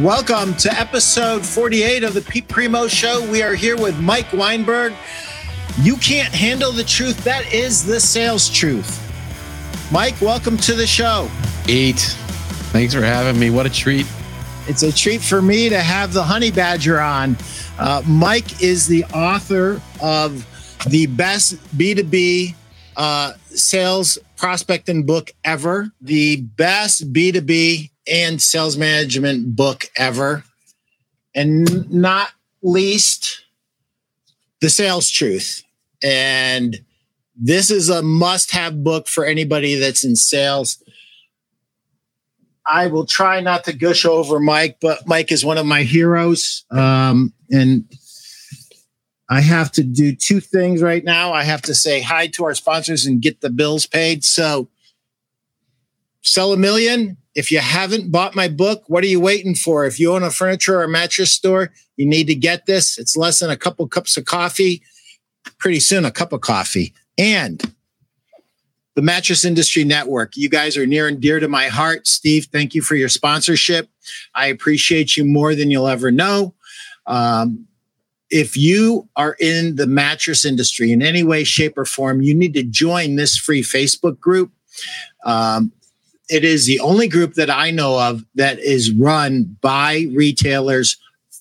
Welcome to episode 48 of the Pete Primo Show. We are here with Mike Weinberg. You can't handle the truth. That is the sales truth. Mike, welcome to the show. Eight. Thanks for having me. What a treat. It's a treat for me to have the Honey Badger on. Uh, Mike is the author of the best B2B uh, sales prospecting book ever, the best B2B and sales management book ever. And not least, The Sales Truth. And this is a must have book for anybody that's in sales. I will try not to gush over Mike, but Mike is one of my heroes. Um, and I have to do two things right now. I have to say hi to our sponsors and get the bills paid. So, sell a million. If you haven't bought my book, what are you waiting for? If you own a furniture or a mattress store, you need to get this. It's less than a couple cups of coffee. Pretty soon, a cup of coffee. And the Mattress Industry Network. You guys are near and dear to my heart. Steve, thank you for your sponsorship. I appreciate you more than you'll ever know. Um, if you are in the mattress industry in any way, shape, or form, you need to join this free Facebook group. Um, it is the only group that I know of that is run by retailers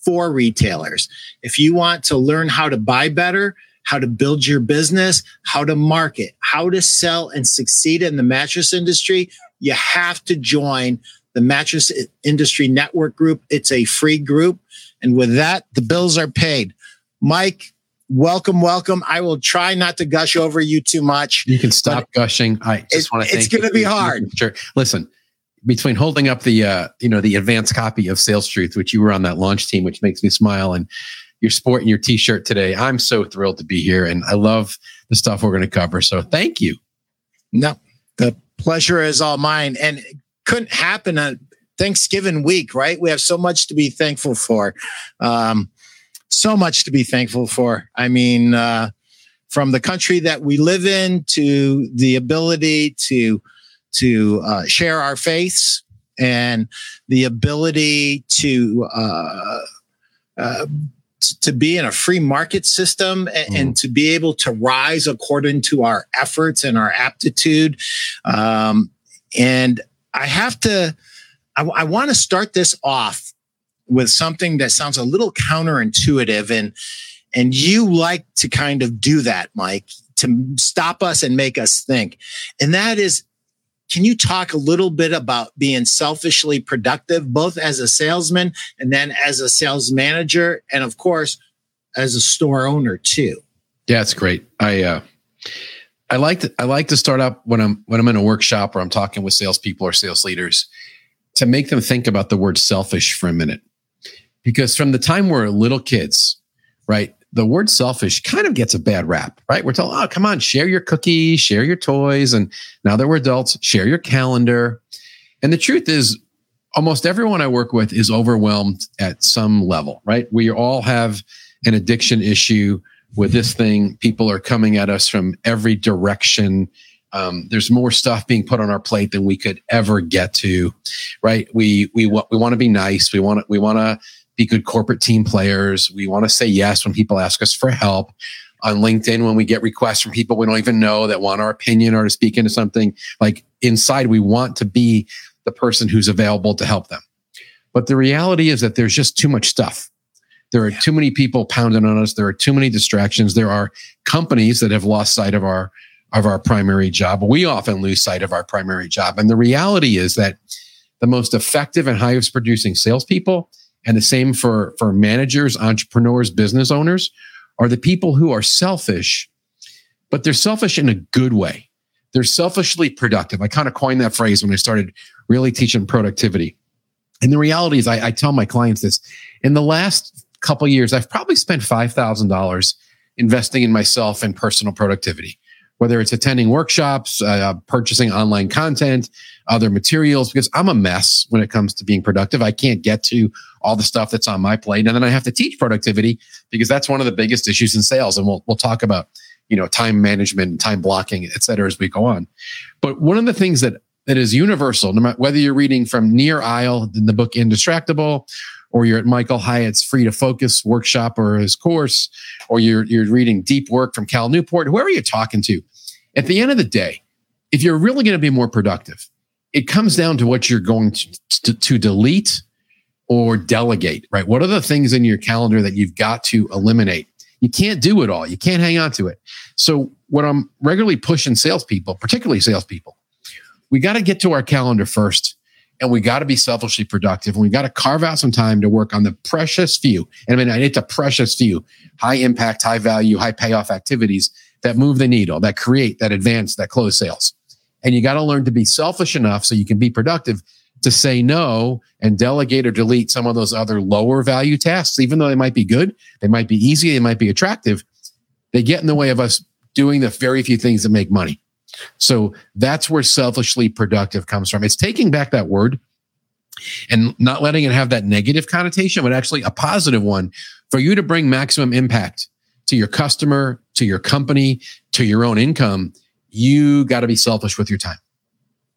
for retailers. If you want to learn how to buy better, how to build your business, how to market, how to sell and succeed in the mattress industry, you have to join the Mattress Industry Network group. It's a free group. And with that, the bills are paid. Mike, welcome, welcome. I will try not to gush over you too much. You can stop gushing. I just want to It's going to be hard. Sure. Listen, between holding up the uh, you know the advanced copy of Sales Truth, which you were on that launch team, which makes me smile, and your sport sporting your T-shirt today. I'm so thrilled to be here, and I love the stuff we're going to cover. So thank you. No, the pleasure is all mine, and it couldn't happen on Thanksgiving week, right? We have so much to be thankful for. Um, so much to be thankful for. I mean, uh, from the country that we live in to the ability to to uh, share our faiths and the ability to uh, uh, to be in a free market system and, mm. and, to be able to rise according to our efforts and our aptitude. Um, and I have to, I, I want to start this off with something that sounds a little counterintuitive and, and you like to kind of do that, Mike, to stop us and make us think. And that is can you talk a little bit about being selfishly productive, both as a salesman and then as a sales manager, and of course, as a store owner too? Yeah, it's great. I uh, I like to I like to start up when I'm when I'm in a workshop or I'm talking with salespeople or sales leaders to make them think about the word selfish for a minute, because from the time we're little kids, right? the word selfish kind of gets a bad rap, right? We're told, oh, come on, share your cookies, share your toys. And now that we're adults, share your calendar. And the truth is, almost everyone I work with is overwhelmed at some level, right? We all have an addiction issue with this thing. People are coming at us from every direction. Um, there's more stuff being put on our plate than we could ever get to, right? We we want we want to be nice. We want we want to be good corporate team players. We want to say yes when people ask us for help. On LinkedIn, when we get requests from people we don't even know that want our opinion or to speak into something, like inside, we want to be the person who's available to help them. But the reality is that there's just too much stuff. There are too many people pounding on us. There are too many distractions. There are companies that have lost sight of our of our primary job. We often lose sight of our primary job. And the reality is that the most effective and highest producing salespeople and the same for for managers entrepreneurs business owners are the people who are selfish but they're selfish in a good way. They're selfishly productive. I kind of coined that phrase when i started really teaching productivity. And the reality is i, I tell my clients this in the last couple years i've probably spent $5000 investing in myself and personal productivity whether it's attending workshops, uh, purchasing online content, other materials, because I'm a mess when it comes to being productive. I can't get to all the stuff that's on my plate. And then I have to teach productivity because that's one of the biggest issues in sales. And we'll, we'll talk about, you know, time management time blocking, et cetera, as we go on. But one of the things that that is universal, no matter whether you're reading from Nir Eyal in the book Indistractable, or you're at Michael Hyatt's Free to Focus workshop or his course, or you're you're reading Deep Work from Cal Newport, whoever you're talking to. At the end of the day, if you're really going to be more productive, it comes down to what you're going to, to, to delete or delegate, right? What are the things in your calendar that you've got to eliminate? You can't do it all. You can't hang on to it. So, what I'm regularly pushing salespeople, particularly salespeople, we got to get to our calendar first and we got to be selfishly productive and we got to carve out some time to work on the precious few. And I mean, it's a precious few high impact, high value, high payoff activities that move the needle, that create, that advance, that close sales. And you got to learn to be selfish enough so you can be productive to say no and delegate or delete some of those other lower value tasks, even though they might be good, they might be easy, they might be attractive. They get in the way of us doing the very few things that make money. So that's where selfishly productive comes from. It's taking back that word and not letting it have that negative connotation, but actually a positive one for you to bring maximum impact to your customer, to your company, to your own income. You got to be selfish with your time.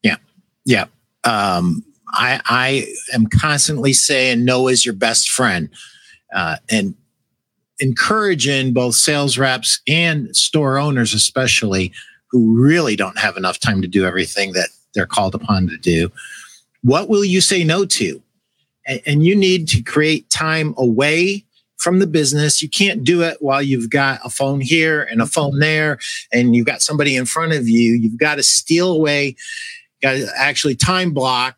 Yeah. Yeah. Um, I, I am constantly saying no is your best friend. Uh, and encouraging both sales reps and store owners, especially who really don't have enough time to do everything that they're called upon to do. What will you say no to? And, and you need to create time away from the business. You can't do it while you've got a phone here and a phone there, and you've got somebody in front of you. You've got to steal away, got to actually time block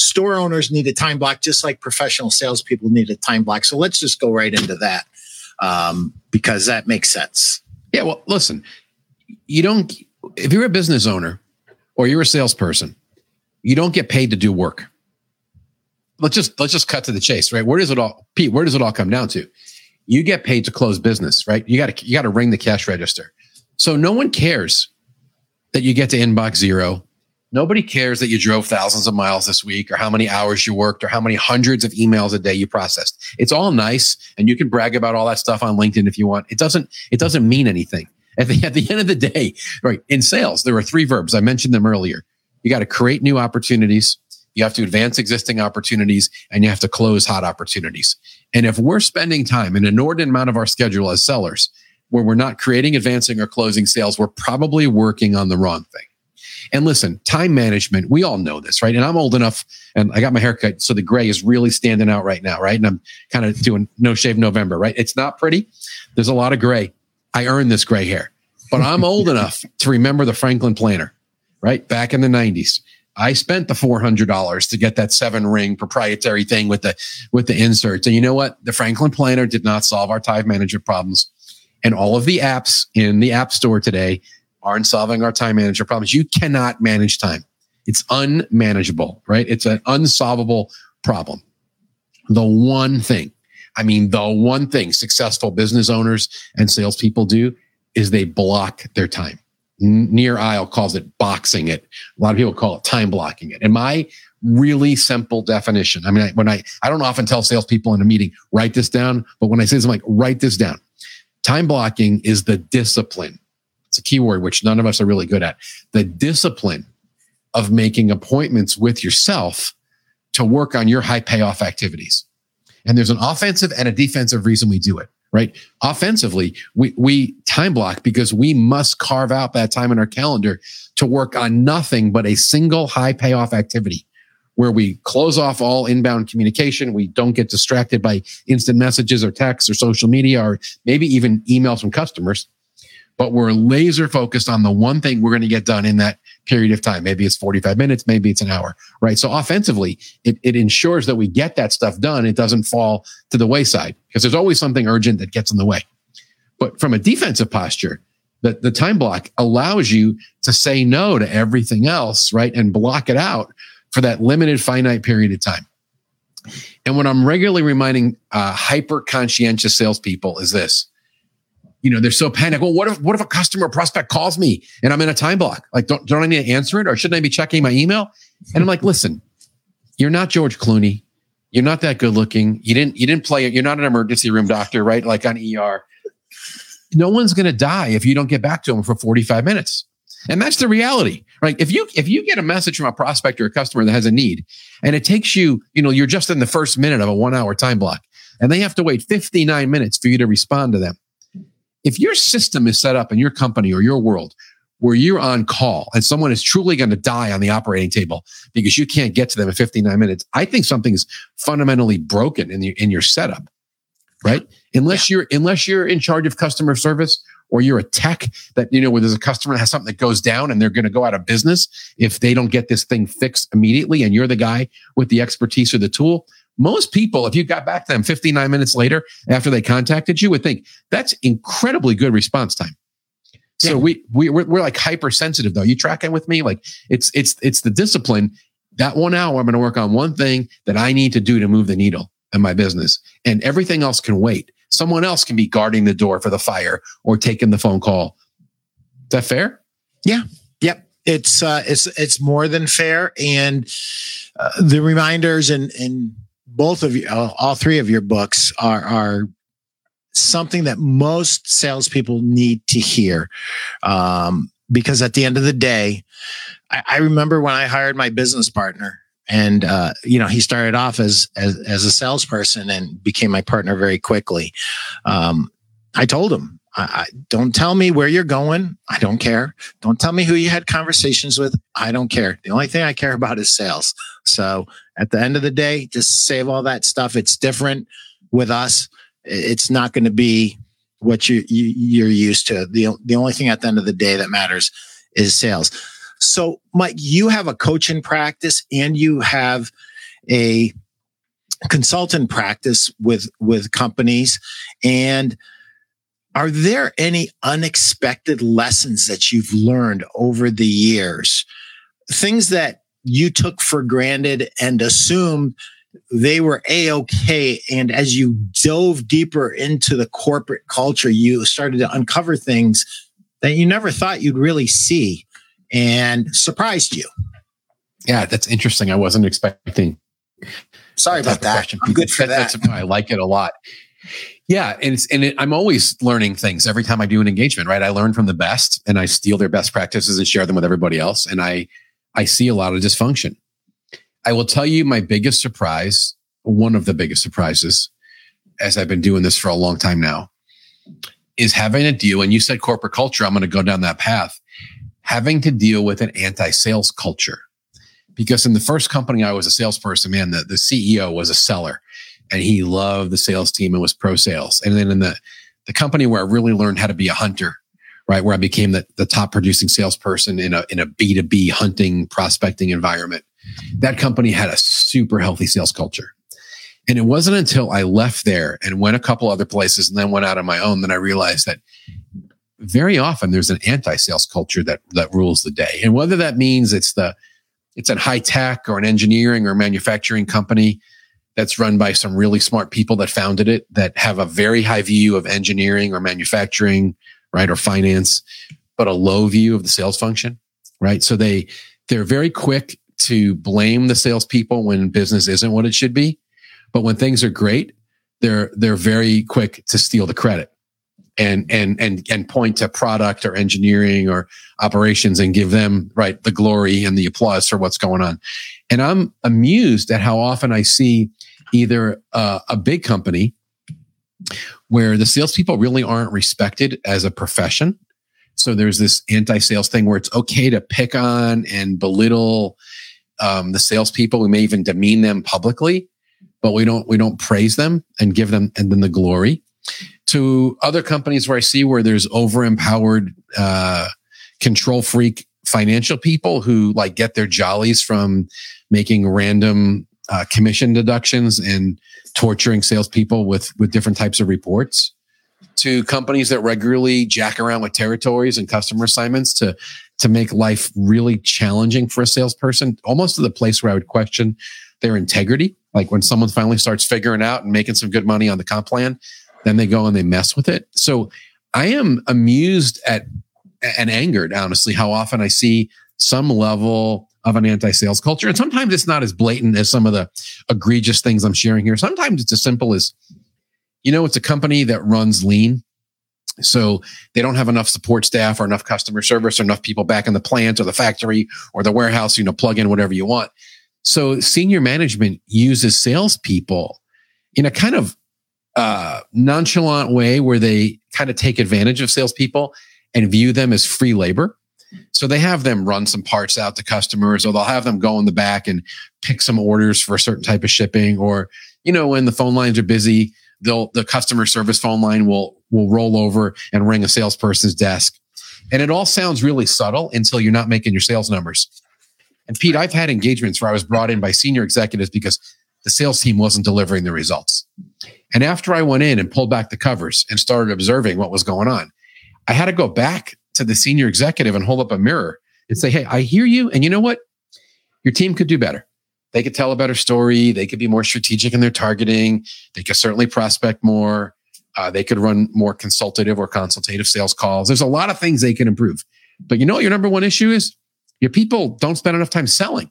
store owners need a time block just like professional salespeople need a time block. So let's just go right into that um, because that makes sense. Yeah. Well, listen, you don't, if you're a business owner or you're a salesperson, you don't get paid to do work. Let's just, let's just cut to the chase, right? Where does it all, Pete, where does it all come down to? You get paid to close business, right? You got to, you got to ring the cash register. So no one cares that you get to inbox zero Nobody cares that you drove thousands of miles this week or how many hours you worked or how many hundreds of emails a day you processed. It's all nice and you can brag about all that stuff on LinkedIn if you want. It doesn't it doesn't mean anything. At the, at the end of the day, right, in sales, there are three verbs. I mentioned them earlier. You got to create new opportunities, you have to advance existing opportunities, and you have to close hot opportunities. And if we're spending time, in an inordinate amount of our schedule as sellers, where we're not creating, advancing, or closing sales, we're probably working on the wrong thing. And listen, time management, we all know this, right? And I'm old enough and I got my haircut. So the gray is really standing out right now, right? And I'm kind of doing no shave November, right? It's not pretty. There's a lot of gray. I earned this gray hair, but I'm old enough to remember the Franklin planner, right? Back in the 90s. I spent the four hundred dollars to get that seven ring proprietary thing with the with the inserts. And you know what? The Franklin Planner did not solve our time management problems. And all of the apps in the App Store today aren't solving our time management problems. You cannot manage time. It's unmanageable, right? It's an unsolvable problem. The one thing, I mean, the one thing successful business owners and salespeople do is they block their time. Nir Eyal calls it boxing it. A lot of people call it time blocking it. And my really simple definition, I mean, when I, I don't often tell salespeople in a meeting, write this down, but when I say something like, write this down. Time blocking is the discipline it's a keyword which none of us are really good at. The discipline of making appointments with yourself to work on your high payoff activities. And there's an offensive and a defensive reason we do it, right? Offensively, we, we time block because we must carve out that time in our calendar to work on nothing but a single high payoff activity where we close off all inbound communication. We don't get distracted by instant messages or texts or social media or maybe even emails from customers but we're laser focused on the one thing we're going to get done in that period of time. Maybe it's 45 minutes, maybe it's an hour, right? So offensively, it, it ensures that we get that stuff done. It doesn't fall to the wayside because there's always something urgent that gets in the way. But from a defensive posture, the, the time block allows you to say no to everything else, right? And block it out for that limited finite period of time. And what I'm regularly reminding uh, hyper conscientious salespeople is this you know, they're so panicked. Well, what if what if a customer prospect calls me and I'm in a time block? Like, don't don't I need to answer it, or shouldn't I be checking my email? And I'm like, listen, you're not George Clooney. You're not that good looking. You didn't you didn't play it. You're not an emergency room doctor, right? Like on ER. No one's to die if you don't get back to them for 45 minutes. And that's the reality, right? If you if you get a message from a prospect or a customer that has a need, and it takes you, you know, you're just in the first minute of a one hour time block, and they have to wait 59 minutes for you to respond to them. If your system is set up in your company or your world where you're on call and someone is truly going to die on the operating table because you can't get to them in 59 minutes, I think something's fundamentally broken in, the, in your setup, right? Unless you're unless you're in charge of customer service or you're a tech that you know where there's a customer that has something that goes down and they're going to go out of business if they don't get this thing fixed immediately and you're the guy with the expertise or the tool most people if you got back to them 59 minutes later after they contacted you would think that's incredibly good response time so yeah. we, we we're, we're like hypersensitive though you tracking with me like it's it's it's the discipline that one hour i'm going to work on one thing that i need to do to move the needle in my business and everything else can wait someone else can be guarding the door for the fire or taking the phone call. Is that fair? Yeah. Yep. It's uh, it's it's more than fair, and uh, the reminders and and both of you, all three of your books are are something that most salespeople need to hear, um, because at the end of the day, I, I remember when I hired my business partner and uh, you know he started off as, as as a salesperson and became my partner very quickly. Um, I told him, I, I, "Don't tell me where you're going. I don't care. Don't tell me who you had conversations with. I don't care. The only thing I care about is sales." So at the end of the day, just save all that stuff. It's different with us. It's not going to be what you, you you're used to. the The only thing at the end of the day that matters is sales. So, Mike, you have a coaching practice and you have a consultant practice with with companies and are there any unexpected lessons that you've learned over the years things that you took for granted and assumed they were a-okay and as you dove deeper into the corporate culture you started to uncover things that you never thought you'd really see and surprised you. Yeah, that's interesting. I wasn't expecting. Sorry about that. Question. I'm good for that. that. I like it a lot. Yeah, and it's, and it, I'm always learning things every time I do an engagement. Right, I learn from the best, and I steal their best practices and share them with everybody else. And I I see a lot of dysfunction. I will tell you my biggest surprise, one of the biggest surprises, as I've been doing this for a long time now, is having to deal. And you said corporate culture. I'm going to go down that path having to deal with an anti-sales culture. Because in the first company I was a salesperson, man, the, the CEO was a seller and he loved the sales team and was pro sales. And then in the, the company where I really learned how to be a hunter, right, where I became the, the top producing salesperson in a, in a B2B hunting prospecting environment, that company had a super healthy sales culture. And it wasn't until I left there and went a couple other places and then went out on my own that I realized that very often there's an anti-sales culture that that rules the day. And whether that means it's the it's a high tech or an engineering or manufacturing company that's run by some really smart people that founded it that have a very high view of engineering or manufacturing, right, or finance, but a low view of the sales function, right? So they they're very quick to blame the salespeople when business isn't what it should be, but when things are great, they're they're very quick to steal the credit and and and and point to product or engineering or operations and give them right the glory and the applause for what's going on. And I'm amused at how often I see either uh, a big company where the salespeople really aren't respected as a profession. So there's this anti-sales thing where it's okay to pick on and belittle um, the salespeople. We may even demean them publicly, but we don't we don't praise them and give them and then the glory to other companies where I see where there's over empowered, uh, control freak financial people who like get their jollies from making random uh, commission deductions and torturing salespeople with with different types of reports to companies that regularly jack around with territories and customer assignments to to make life really challenging for a salesperson, almost to the place where I would question their integrity. Like when someone finally starts figuring out and making some good money on the comp plan, then they go and they mess with it. So I am amused at and angered, honestly, how often I see some level of an anti-sales culture. And sometimes it's not as blatant as some of the egregious things I'm sharing here. Sometimes it's as simple as, you know, it's a company that runs lean So they don't have enough support staff or enough customer service or enough people back in the plant or the factory or the warehouse, you know, plug in whatever you want. So senior management uses salespeople in a kind of uh, nonchalant way where they kind of take advantage of salespeople and view them as free labor. So they have them run some parts out to customers, or they'll have them go in the back and pick some orders for a certain type of shipping, or you know, when the phone lines are busy, they'll the customer service phone line will will roll over and ring a salesperson's desk. And it all sounds really subtle until you're not making your sales numbers. And Pete, I've had engagements where I was brought in by senior executives because the sales team wasn't delivering the results. And after I went in and pulled back the covers and started observing what was going on, I had to go back to the senior executive and hold up a mirror and say, Hey, I hear you. And you know what? Your team could do better. They could tell a better story. They could be more strategic in their targeting. They could certainly prospect more. Uh, they could run more consultative or consultative sales calls. There's a lot of things they can improve. But you know what your number one issue is? Your people don't spend enough time selling.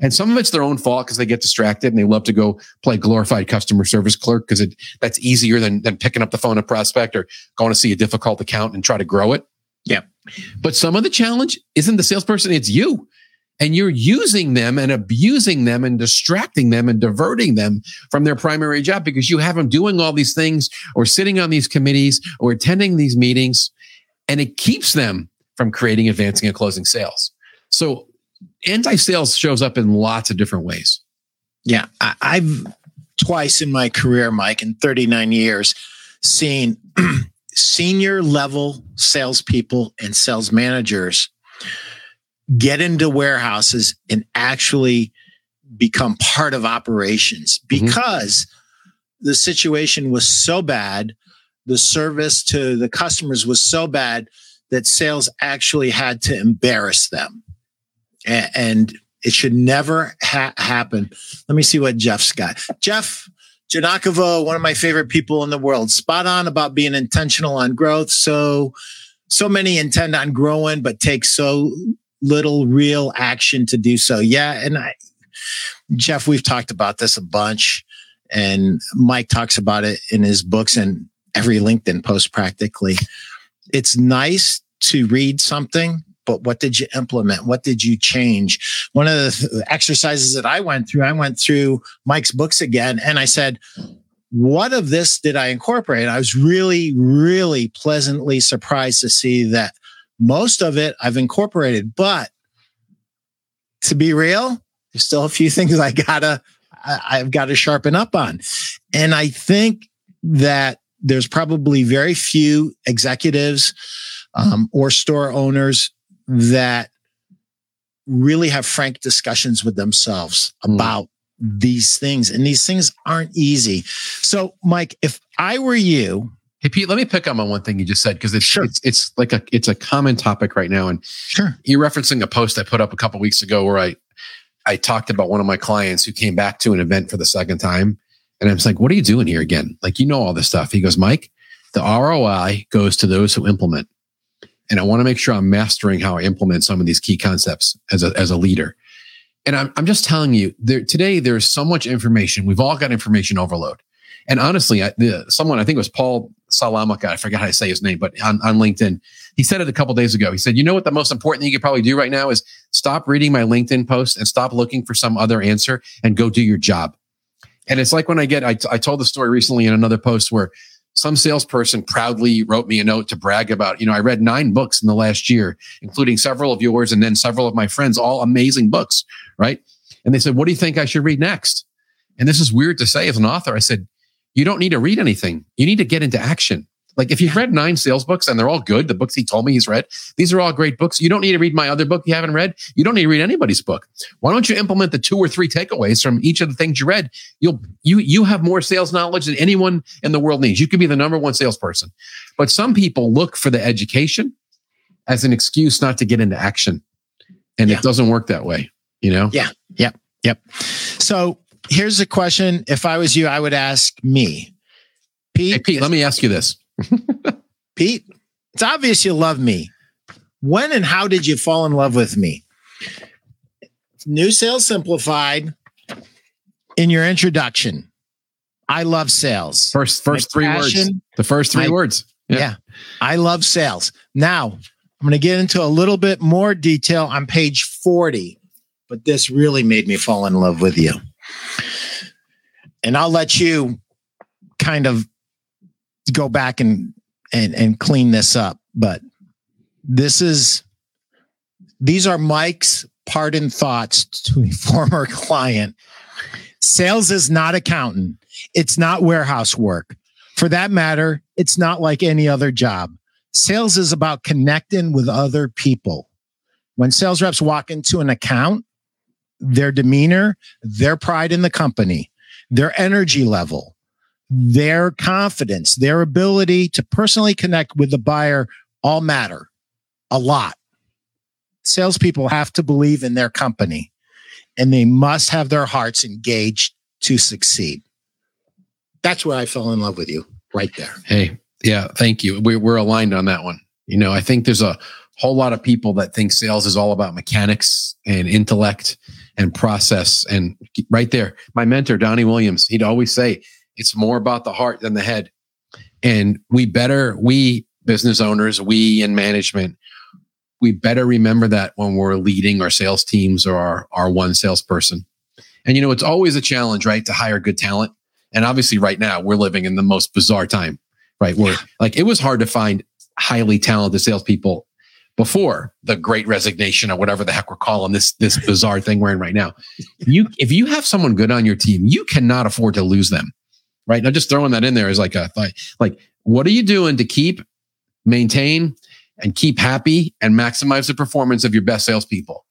And some of it's their own fault because they get distracted and they love to go play glorified customer service clerk because that's easier than, than picking up the phone a prospect or going to see a difficult account and try to grow it. Yeah. But some of the challenge isn't the salesperson, it's you. And you're using them and abusing them and distracting them and diverting them from their primary job because you have them doing all these things or sitting on these committees or attending these meetings. And it keeps them from creating, advancing, and closing sales. So anti sales shows up in lots of different ways. Yeah. I, I've twice in my career, Mike, in 39 years, seen senior level salespeople and sales managers get into warehouses and actually become part of operations mm-hmm. because mm-hmm. the situation was so bad. The service to the customers was so bad that sales actually had to embarrass them. A- and it should never ha- happen. Let me see what Jeff's got. Jeff, Janakovo, one of my favorite people in the world, spot on about being intentional on growth. So, so many intend on growing, but take so little real action to do so. Yeah. And I, Jeff, we've talked about this a bunch and Mike talks about it in his books and every LinkedIn post practically. It's nice to read something but what did you implement? What did you change? One of the th- exercises that I went through, I went through Mike's books again and I said, what of this did I incorporate? I was really, really pleasantly surprised to see that most of it I've incorporated, but to be real, there's still a few things I gotta, I've got to sharpen up on. And I think that there's probably very few executives um, or store owners that really have frank discussions with themselves mm. about these things. And these things aren't easy. So, Mike, if I were you, Hey Pete, let me pick up on one thing you just said because it's, sure. it's it's like a it's a common topic right now. And sure, you're referencing a post I put up a couple weeks ago where I I talked about one of my clients who came back to an event for the second time, and I was like, "What are you doing here again? Like you know all this stuff." He goes, "Mike, the ROI goes to those who implement and I want to make sure I'm mastering how I implement some of these key concepts as a, as a leader. And I'm, I'm just telling you, there, today there's so much information. We've all got information overload. And honestly, I, the, someone I think it was Paul Salamaka, I forgot how to say his name, but on, on LinkedIn, he said it a couple days ago. He said, "You know what? The most important thing you could probably do right now is stop reading my LinkedIn post and stop looking for some other answer and go do your job." And it's like when I get, I, I told the story recently in another post where some salesperson proudly wrote me a note to brag about, you know, I read nine books in the last year, including several of yours and then several of my friends, all amazing books, right? And they said, What do you think I should read next? And this is weird to say as an author. I said, You don't need to read anything. You need to get into action. Like if you've read nine sales books and they're all good, the books he told me he's read, these are all great books. You don't need to read my other book you haven't read. You don't need to read anybody's book. Why don't you implement the two or three takeaways from each of the things you read? You'll you you have more sales knowledge than anyone in the world needs. You can be the number one salesperson. But some people look for the education as an excuse not to get into action. And yeah. it doesn't work that way, you know? Yeah. Yep. Yep. So here's a question. If I was you, I would ask me. Pete, hey, Pete, let me ask you this. Pete, it's obvious you love me. When and how did you fall in love with me? New Sales Simplified in your introduction. I love sales. First, first my three passion, words. The first three my, words. Yeah. yeah. I love sales. Now, I'm going to get into a little bit more detail on page 40, but this really made me fall in love with you. And I'll let you kind of go back and and and clean this up, but this is these are Mike's pardon thoughts to a former client. Sales is not accountant. It's not warehouse work. For that matter, it's not like any other job. Sales is about connecting with other people. When sales reps walk into an account, their demeanor, their pride in the company, their energy level, their confidence, their ability to personally connect with the buyer all matter a lot. Salespeople have to believe in their company and they must have their hearts engaged to succeed. That's where I fell in love with you right there. Hey, yeah, thank you. We're, we're aligned on that one. You know, I think there's a whole lot of people that think sales is all about mechanics and intellect and process. And right there, my mentor, Donnie Williams, he'd always say, it's more about the heart than the head. And we better, we business owners, we in management, we better remember that when we're leading our sales teams or our, our one salesperson. And you know, it's always a challenge, right, to hire good talent. And obviously, right now, we're living in the most bizarre time, right? Where like it was hard to find highly talented salespeople before the great resignation or whatever the heck we're calling this this bizarre thing we're in right now. You if you have someone good on your team, you cannot afford to lose them. Right. Now just throwing that in there is like a thought, like what are you doing to keep, maintain, and keep happy and maximize the performance of your best salespeople?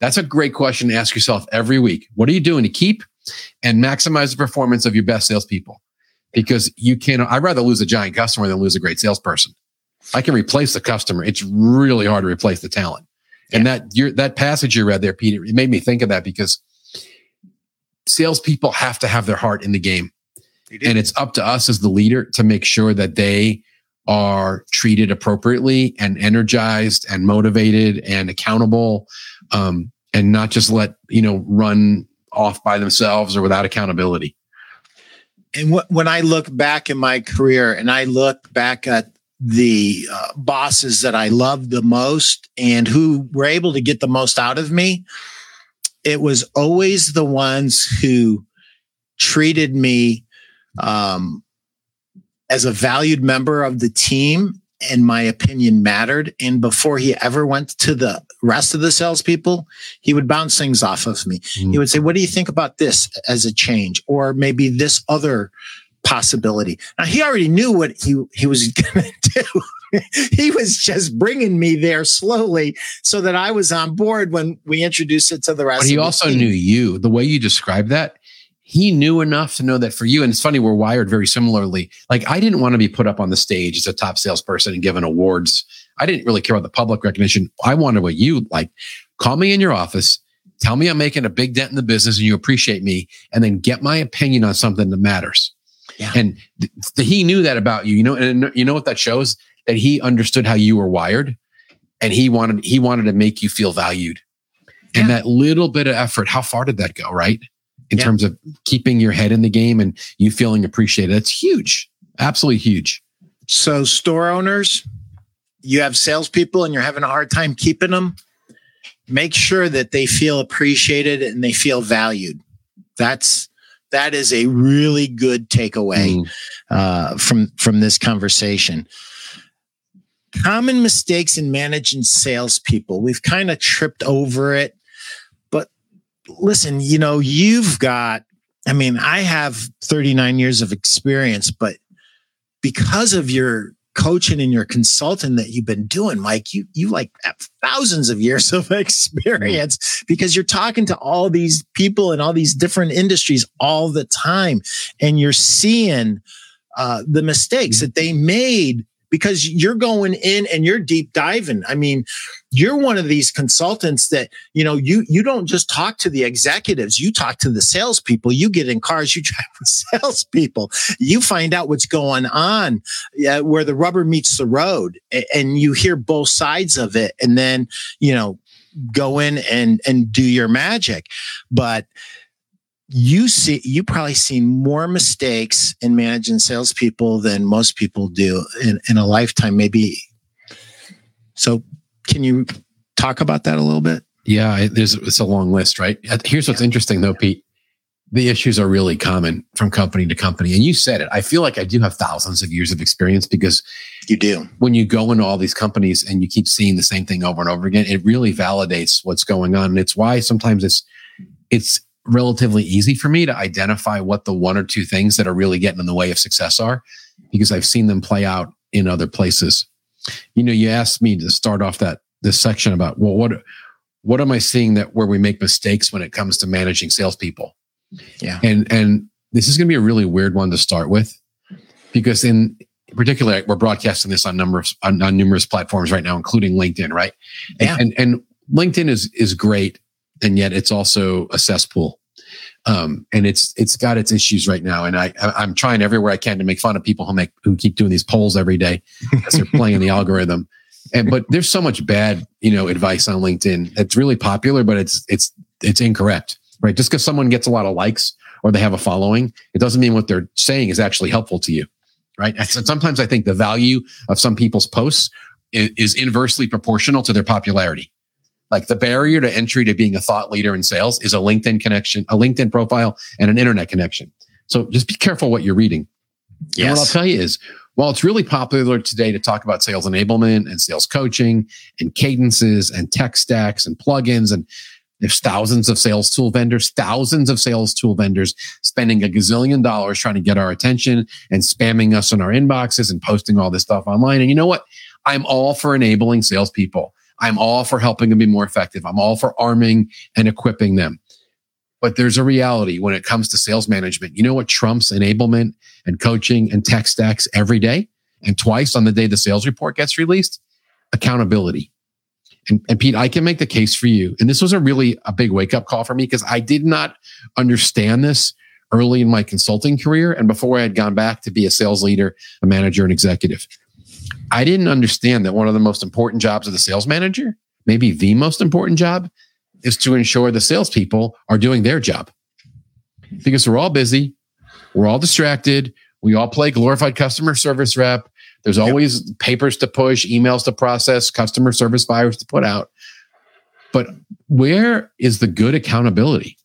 That's a great question to ask yourself every week. What are you doing to keep and maximize the performance of your best salespeople? Because you can, I'd rather lose a giant customer than lose a great salesperson. I can replace the customer. It's really hard to replace the talent. Yeah. And that your that passage you read there, Peter, it made me think of that because salespeople have to have their heart in the game. And it's up to us as the leader to make sure that they are treated appropriately and energized and motivated and accountable um, and not just let you know run off by themselves or without accountability. And wh- when i look back in my career and i look back at the uh, bosses that i loved the most and who were able to get the most out of me it was always the ones who treated me um, as a valued member of the team and my opinion mattered. And before he ever went to the rest of the salespeople, he would bounce things off of me. Mm. He would say, What do you think about this as a change? Or maybe this other possibility. Now he already knew what he, he was going to do. he was just bringing me there slowly so that I was on board when we introduced it to the rest. But he also team. knew you. The way you described that, he knew enough to know that for you, and it's funny, we're wired very similarly. Like, I didn't want to be put up on the stage as a top salesperson and given awards. I didn't really care about the public recognition. I wanted what you like. Call me in your office, tell me I'm making a big dent in the business and you appreciate me, and then get my opinion on something that matters. Yeah. And th- th- he knew that about you, you know, and you know what that shows that he understood how you were wired and he wanted, he wanted to make you feel valued. Yeah. And that little bit of effort, how far did that go? Right in yeah. terms of keeping your head in the game and you feeling appreciated. That's huge. Absolutely huge. So, store owners, you have salespeople and you're having a hard time keeping them. Make sure that they feel appreciated and they feel valued. That's that is a really good takeaway mm. uh, from from this conversation. Common mistakes in managing salespeople. We've kind of tripped over it listen, you know, you've got, I mean, I have 39 years of experience, but because of your coaching and your consulting that you've been doing, Mike, you you like have thousands of years of experience because you're talking to all these people in all these different industries all the time, and you're seeing uh, the mistakes that they made because you're going in and you're deep diving. I mean, you're one of these consultants that, you know, you, you don't just talk to the executives, you talk to the salespeople. You get in cars, you drive with salespeople. You find out what's going on where the rubber meets the road and you hear both sides of it. And then, you know, go in and, and do your magic. But, you see you probably see more mistakes in managing salespeople than most people do in, in a lifetime, maybe. So can you talk about that a little bit? Yeah, there's it's a long list, right? Uh, here's what's yeah. interesting though, Pete. The issues are really common from company to company. And you said it. I feel like I do have thousands of years of experience because you do. When you go into all these companies and you keep seeing the same thing over and over again, it really validates what's going on. And it's why sometimes it's it's relatively easy for me to identify what the one or two things that are really getting in the way of success are because I've seen them play out in other places. You know, you asked me to start off that this section about well, what what am I seeing that where we make mistakes when it comes to managing salespeople? Yeah, and and this is going to be a really weird one to start with because in particular we're broadcasting this on numerous on, on numerous platforms right now, including LinkedIn, right? Yeah. And, and and LinkedIn is is great and yet it's also a cesspool. Um, and it's it's got its issues right now. And I I'm trying everywhere I can to make fun of people who make who keep doing these polls every day as they're playing the algorithm. And but there's so much bad you know advice on LinkedIn. It's really popular, but it's it's it's incorrect, right? Just because someone gets a lot of likes or they have a following, it doesn't mean what they're saying is actually helpful to you, right? And sometimes I think the value of some people's posts is, is inversely proportional to their popularity. Like the barrier to entry to being a thought leader in sales is a LinkedIn connection, a LinkedIn profile, and an internet connection. So just be careful what you're reading. Yes. And what I'll tell you is, while it's really popular today to talk about sales enablement and sales coaching and cadences and tech stacks and plugins, and there's thousands of sales tool vendors, thousands of sales tool vendors spending a gazillion dollars trying to get our attention and spamming us in our inboxes and posting all this stuff online. And you know what? I'm all for enabling salespeople. I'm all for helping them be more effective. I'm all for arming and equipping them. But there's a reality when it comes to sales management. You know what trumps enablement and coaching and tech stacks every day and twice on the day the sales report gets released? Accountability. And, and Pete, I can make the case for you. And this was a really a big wake up call for me because I did not understand this early in my consulting career and before I had gone back to be a sales leader, a manager, and executive. I didn't understand that one of the most important jobs of the sales manager, maybe the most important job, is to ensure the salespeople are doing their job. Because we're all busy, we're all distracted, we all play glorified customer service rep. There's always yep. papers to push, emails to process, customer service fires to put out. But where is the good accountability?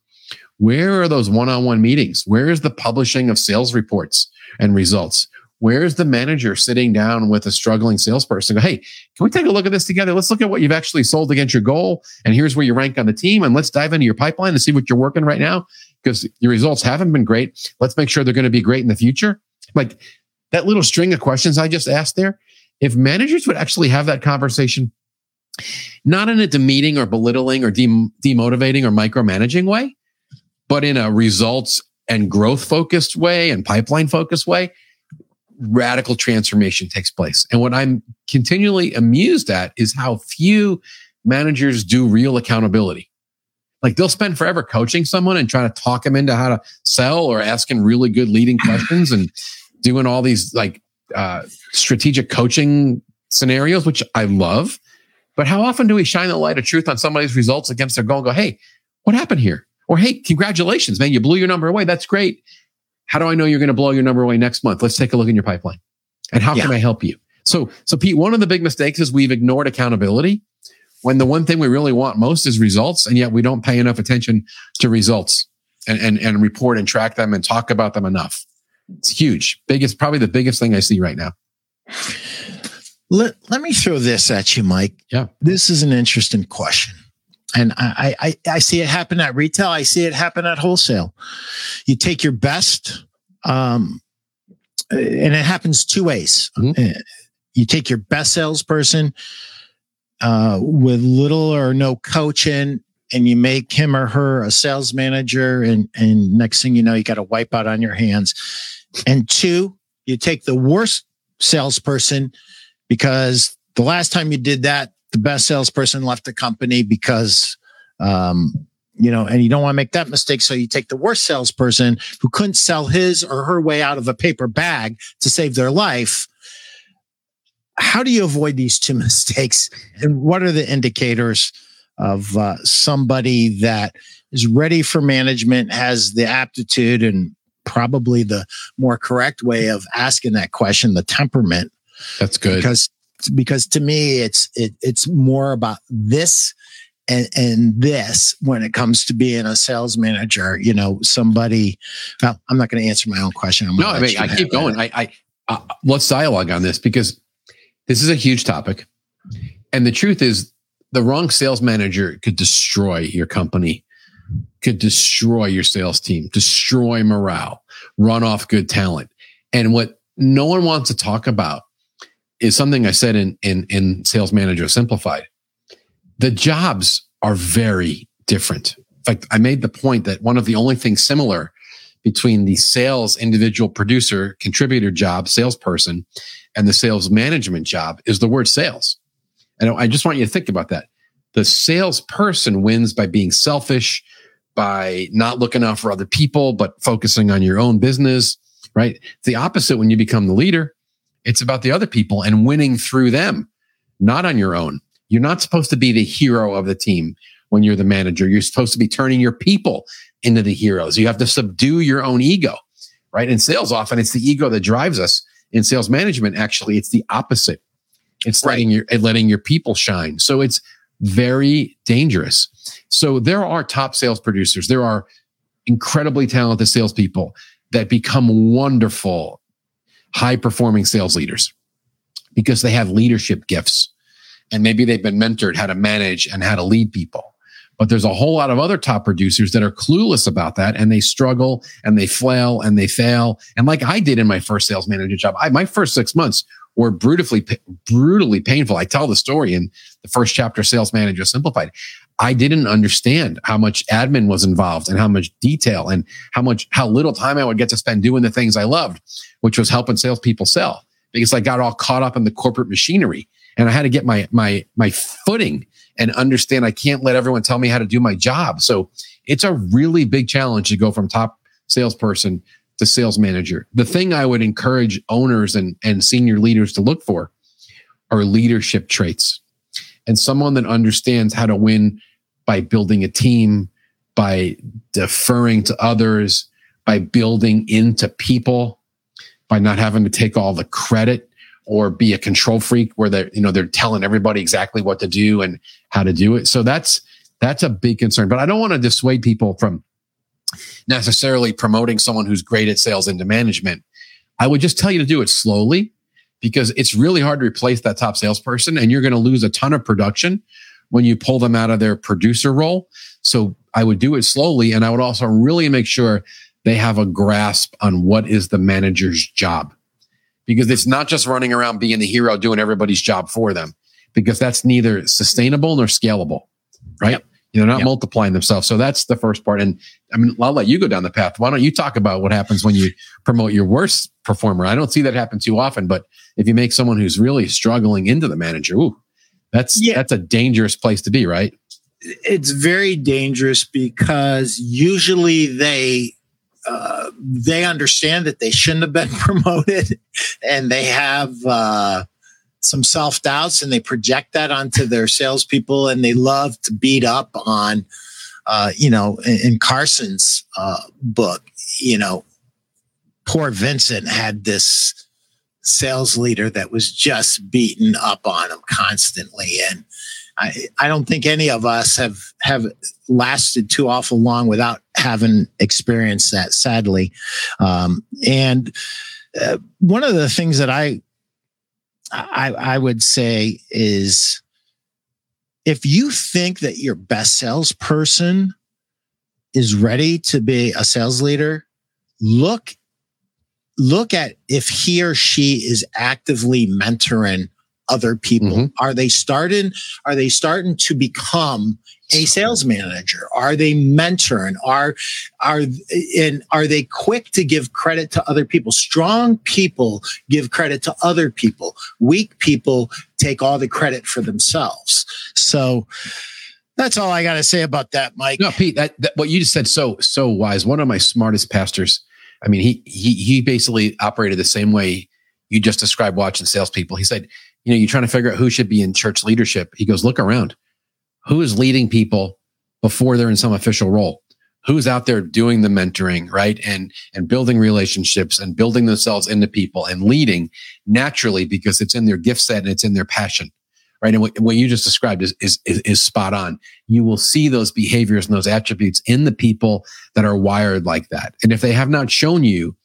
Where are those one on one meetings? Where is the publishing of sales reports and results? Where's the manager sitting down with a struggling salesperson? Go, hey, can we take a look at this together? Let's look at what you've actually sold against your goal. And here's where you rank on the team. And let's dive into your pipeline and see what you're working right now because your results haven't been great. Let's make sure they're going to be great in the future. Like that little string of questions I just asked there, if managers would actually have that conversation, not in a demeaning or belittling or dem- demotivating or micromanaging way, but in a results and growth focused way and pipeline focused way, radical transformation takes place. And what I'm continually amused at is how few managers do real accountability. Like they'll spend forever coaching someone and trying to talk them into how to sell or asking really good leading questions and doing all these like uh, strategic coaching scenarios, which I love. But how often do we shine the light of truth on somebody's results against their goal and go, hey, what happened here? Or hey, congratulations, man, you blew your number away. That's great. How do I know you're going to blow your number away next month? Let's take a look in your pipeline. And how yeah. can I help you? So, so Pete, one of the big mistakes is we've ignored accountability when the one thing we really want most is results. And yet we don't pay enough attention to results and, and, and report and track them and talk about them enough. It's huge. Biggest, probably the biggest thing I see right now. Let, let me throw this at you, Mike. Yeah. This is an interesting question and I, I I see it happen at retail. I see it happen at wholesale. You take your best, um, and it happens two ways. Mm-hmm. Uh, you take your best salesperson uh, with little or no coaching, and you make him or her a sales manager, and and next thing you know, you got a wipeout on your hands. And two, you take the worst salesperson because the last time you did that, the best salesperson left the company because, um, you know, and you don't want to make that mistake. So you take the worst salesperson who couldn't sell his or her way out of a paper bag to save their life. How do you avoid these two mistakes? And what are the indicators of uh, somebody that is ready for management, has the aptitude and probably the more correct way of asking that question, the temperament. That's good. Because because to me it's it, it's more about this and, and this when it comes to being a sales manager you know somebody well i'm not going to answer my own question. No i mean i keep going. I i uh, let's dialogue on this because this is a huge topic. And the truth is the wrong sales manager could destroy your company could destroy your sales team destroy morale run off good talent. And what no one wants to talk about is something I said in in in Sales Manager Simplified. The jobs are very different. In fact, I made the point that one of the only things similar between the sales individual producer contributor job salesperson and the sales management job is the word sales. And I just want you to think about that. The salesperson wins by being selfish, by not looking out for other people, but focusing on your own business, right? It's the opposite when you become the leader. It's about the other people and winning through them, not on your own. You're not supposed to be the hero of the team when you're the manager. You're supposed to be turning your people into the heroes. You have to subdue your own ego, right? In sales, often it's the ego that drives us. In sales management, actually, it's the opposite. It's right. letting your letting your people shine. So it's very dangerous. So there are top sales producers. There are incredibly talented salespeople that become wonderful high performing sales leaders because they have leadership gifts and maybe they've been mentored how to manage and how to lead people. But there's a whole lot of other top producers that are clueless about that and they struggle and they flail and they fail. And like I did in my first sales manager job, I, my first six months were brutally, brutally painful. I tell the story in the first chapter, Sales Manager Simplified. I didn't understand how much admin was involved and how much detail and how much, how little time I would get to spend doing the things I loved, which was helping salespeople sell because I got all caught up in the corporate machinery and I had to get my, my, my footing and understand I can't let everyone tell me how to do my job. So it's a really big challenge to go from top salesperson to sales manager. The thing I would encourage owners and, and senior leaders to look for are leadership traits and someone that understands how to win by building a team, by deferring to others, by building into people, by not having to take all the credit or be a control freak where they're, you know, they're telling everybody exactly what to do and how to do it. So that's that's a big concern. But I don't want to dissuade people from necessarily promoting someone who's great at sales into management. I would just tell you to do it slowly because it's really hard to replace that top salesperson and you're going to lose a ton of production when you pull them out of their producer role. So I would do it slowly. And I would also really make sure they have a grasp on what is the manager's job because it's not just running around being the hero doing everybody's job for them because that's neither sustainable nor scalable, right? Yep. Know, not yep. multiplying themselves. So that's the first part. And I mean, I'll let you go down the path. Why don't you talk about what happens when you promote your worst performer? I don't see that happen too often, but if you make someone who's really struggling into the manager, ooh, that's yeah. that's a dangerous place to be, right? It's very dangerous because usually they uh, they understand that they shouldn't have been promoted, and they have uh, some self doubts, and they project that onto their salespeople, and they love to beat up on, uh, you know, in, in Carson's uh, book, you know, poor Vincent had this sales leader that was just beaten up on him constantly. And I, I don't think any of us have, have lasted too awful long without having experienced that, sadly. Um, and uh, one of the things that I, I, I would say is if you think that your best salesperson is ready to be a sales leader, look look at if he or she is actively mentoring other people. Mm-hmm. Are they starting? Are they starting to become a sales manager? Are they mentoring? Are are and are they quick to give credit to other people? Strong people give credit to other people. Weak people take all the credit for themselves. So that's all I got to say about that, Mike. No, Pete, that, that, what you just said so so wise. One of my smartest pastors I mean, he he he basically operated the same way you just described watching salespeople. He said, you know, you're trying to figure out who should be in church leadership. He goes, look around. Who is leading people before they're in some official role who's out there doing the mentoring right and and building relationships and building themselves into people and leading naturally because it's in their gift set and it's in their passion right? And what, what you just described is, is is is spot on. You will see those behaviors and those attributes in the people that are wired like that. And if they have not shown you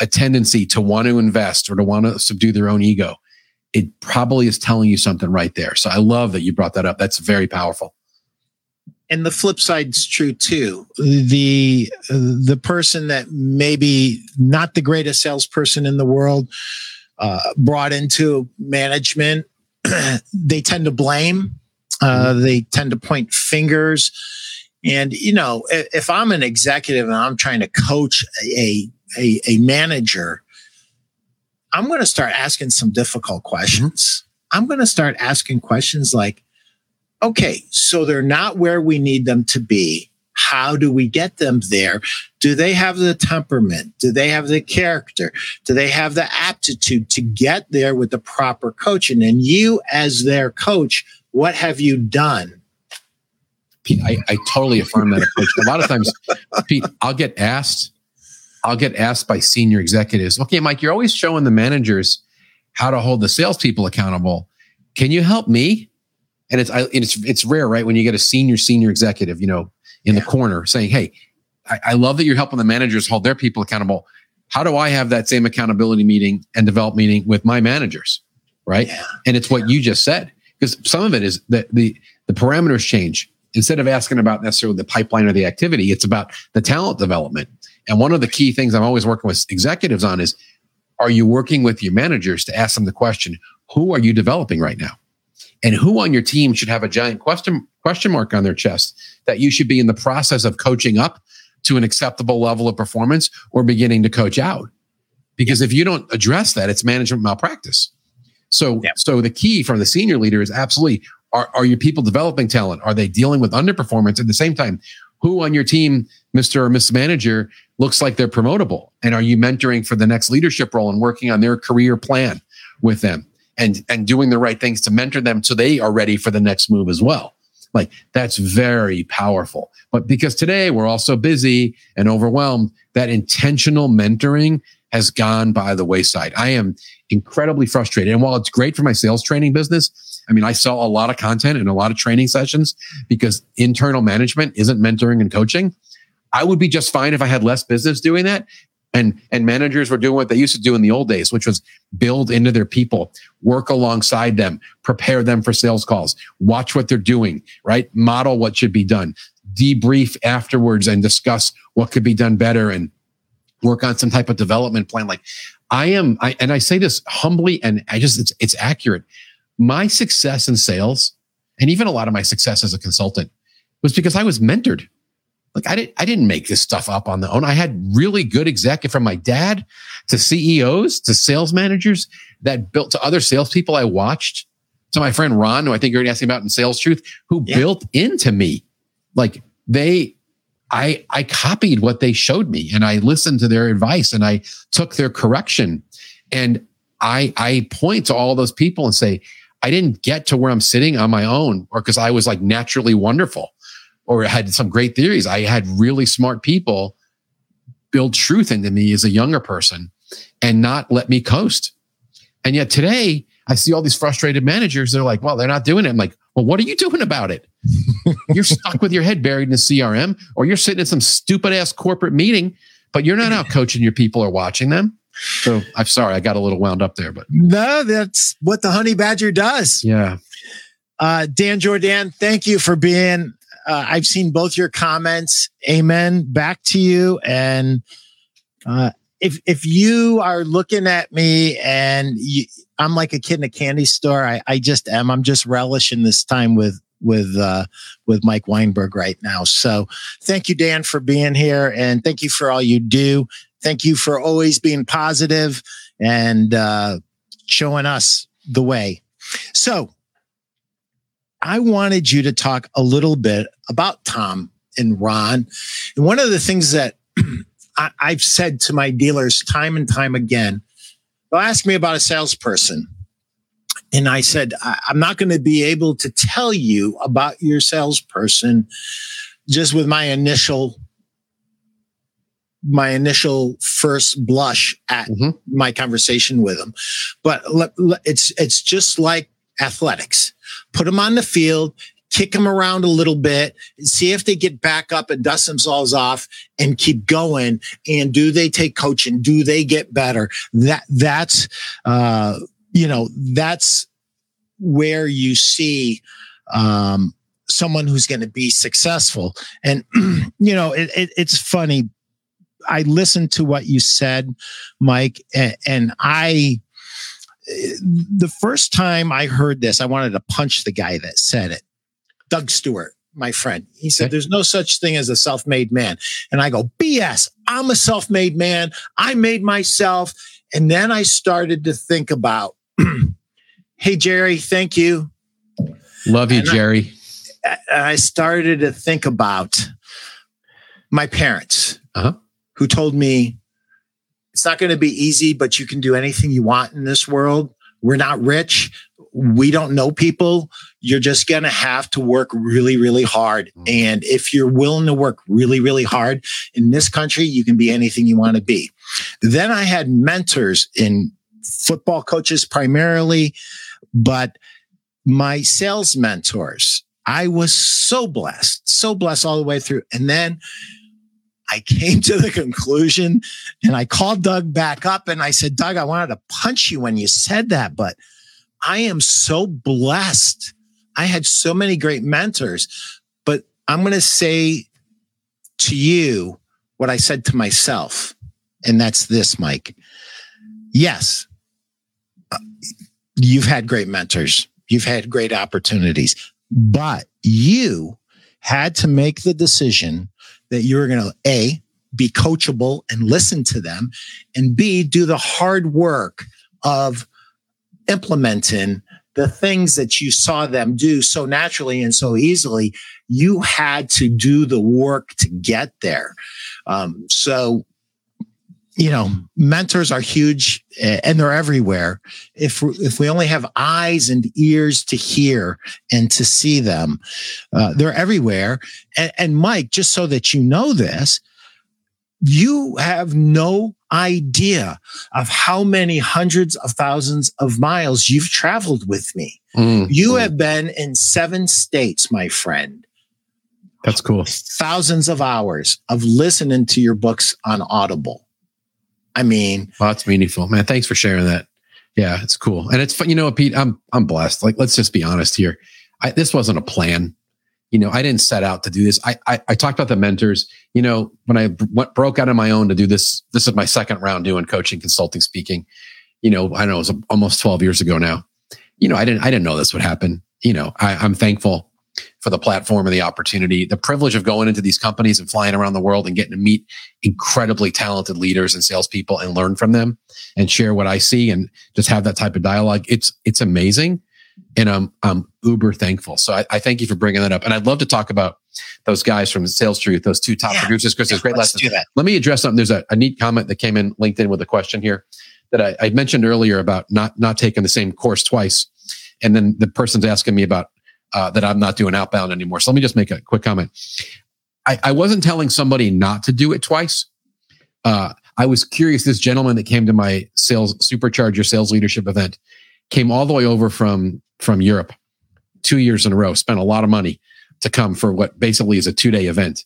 a tendency to want to invest or to want to subdue their own ego it probably is telling you something right there. So i love that you brought that up. That's very powerful. And the flip side's true too. The the person that maybe not the greatest salesperson in the world uh, brought into management, they tend to blame. Uh, mm-hmm. they tend to point fingers. And you know, if, I'm an executive and I'm trying to coach a a, a manager, I'm going to start asking some difficult questions. Mm-hmm. I'm going to start asking questions like, okay, so they're not where we need them to be. How do we get them there? Do they have the temperament? Do they have the character? Do they have the aptitude to get there with the proper coaching? And you, as their coach, what have you done? Pete, I, I totally affirm that approach. A lot of times, Pete, I'll get asked, I'll get asked by senior executives, okay, Mike, you're always showing the managers how to hold the salespeople accountable. Can you help me? and it's I, it's it's rare, right? When you get a senior senior executive, you know, in yeah. the corner saying, "Hey, I, I, love that you're helping the managers hold their people accountable. How do I have that same accountability meeting and develop meeting with my managers?" Right? Yeah. And it's what you just said because some of it is that the the parameters change. Instead of asking about necessarily the pipeline or the activity, it's about the talent development. And one of the key things I'm always working with executives on is are you working with your managers to ask them the question, who are you developing right now? and who on your team should have a giant question question mark on their chest that you should be in the process of coaching up to an acceptable level of performance or beginning to coach out. Because if you don't address that it's management malpractice. So yeah. so the key from the senior leader is absolutely are, are your people developing talent? Are they dealing with underperformance? At the same time who on your team mr or miss manager looks like they're promotable? And are you mentoring for the next leadership role and working on their career plan with them and and doing the right things to mentor them so they are ready for the next move as well like that's very powerful. But because today we're all so busy and overwhelmed that intentional mentoring has gone by the wayside. I am incredibly frustrated. And while it's great for my sales training business i mean i sell a lot of content and a lot of training sessions because internal management isn't mentoring and coaching. I would be just fine if I had less business doing that and and managers were doing what they used to do in the old days which was build into their people work alongside them prepare them for sales calls watch what they're doing right? Model what should be done debrief afterwards and discuss what could be done better and work on some type of development plan. Like i am I, and i say this humbly and i just it's, it's accurate. My success in sales and even a lot of my success as a consultant was because i was mentored like I didn't I didn't make this stuff up on the own. I had really good executive from my dad to CEOs to sales managers that built to other salespeople I watched to my friend Ron, who I think you're asking about in Sales Truth, who yeah. built into me. Like they I I copied what they showed me and I listened to their advice and I took their correction. And I I point to all those people and say, I didn't get to where I'm sitting on my own or because I was like naturally wonderful or had some great theories. I had really smart people build truth into me as a younger person and not let me coast. And yet today, I see all these frustrated managers. They're like, well, they're not doing it. I'm like, well, what are you doing about it? you're stuck with your head buried in a CRM, or you're sitting in some stupid ass corporate meeting, but you're not out coaching your people or watching them. So I'm sorry, I got a little wound up there, but no, that's what the honey badger does. Yeah. Uh, Dan Jordan, thank you for being uh, I've seen both your comments. Amen. Back to you. And uh, if if you are looking at me and you, I'm like a kid in a candy store, I, I just am. I'm just relishing this time with with uh, with Mike Weinberg right now. So thank you, Dan, for being here, and thank you for all you do. Thank you for always being positive and uh, showing us the way. So I wanted you to talk a little bit about Tom and Ron. And one of the things that I, have said to my dealers time and time again, they'll ask me about a salesperson. And I said, I, I'm not going to be able to tell you about your salesperson just with my initial my initial first blush at mm-hmm. my conversation with him. But it's it's just like athletics. Put them on the field, kick them around a little bit, see if they get back up and dust themselves off and keep going. And do they take coaching? Do they get better? That that's uh, you know that's where you see um, someone who's going to be successful. And you know it, it, it's funny. I listened to what you said, Mike, and, and I the first time I heard this, I wanted to punch the guy that said it. Doug Stewart, my friend. He said, okay. There's no such thing as a self made man. And I go, BS. I'm a self made man. I made myself. And then I started to think about, hey, Jerry, thank you. Love you, and Jerry. I, I, started to think about my parents uh-huh. who told me it's not going to be easy, but you can do anything you want in this world. We're not rich. We don't know people you're just going to have to work really, really hard. Mm. And if you're willing to work really, really hard in this country, you can be anything you want to be. Then I had mentors in football coaches primarily, but my sales mentors, I was so blessed, so blessed all the way through. And then I came to the conclusion and I called Doug back up and I said, Doug, I wanted to punch you when you said that, but I am so blessed I had so many great mentors, but I'm going to say to you what I said to myself. And that's this, Mike. Yes, uh, you've had great mentors. You've had great opportunities, but you had to make the decision that you're going to A, be coachable and listen to them, and B, do the hard work of implementing the things that you saw them do so naturally and so easily, you had to do the work to get there. Um, so, you know, mentors are huge and they're everywhere. If if we only have eyes and ears to hear and to see them, uh, they're everywhere. And, and Mike, just so that you know this, you have no idea of how many hundreds of thousands of miles you've traveled with me. Mm, you mm. have been in seven states, my friend. That's cool. Thousands of hours of listening to your books on Audible. I mean, well, that's meaningful, man. Thanks for sharing that. Yeah, it's cool, and it's fun. You know, Pete, I'm I'm blessed. Like, let's just be honest here. I, this wasn't a plan you know, I didn't set out to do this. I, I, I talked about the mentors, you know, when I went, broke out on my own to do this, this is my second round doing coaching, consulting, speaking, you know, I know it was almost 12 years ago now. You know, I didn't, I didn't know this would happen. You know, I, I'm thankful for the platform and the opportunity, the privilege of going into these companies and flying around the world and getting to meet incredibly talented leaders and salespeople and learn from them and share what I see and just have that type of dialogue. It's, it's amazing and I'm I'm uber thankful. So I, I, thank you for bringing that up, and I'd love to talk about those guys from Sales Truth, those two top yeah. producers. Chris, yeah, great lessons. Let me address something. There's a, a, neat comment that came in LinkedIn with a question here that I, I mentioned earlier about not not taking the same course twice, and then the person's asking me about uh, that I'm not doing outbound anymore. So let me just make a quick comment. I, I wasn't telling somebody not to do it twice. Uh, I was curious. This gentleman that came to my sales supercharger sales leadership event came all the way over from from Europe two years in a row, spent a lot of money to come for what basically is a two day event.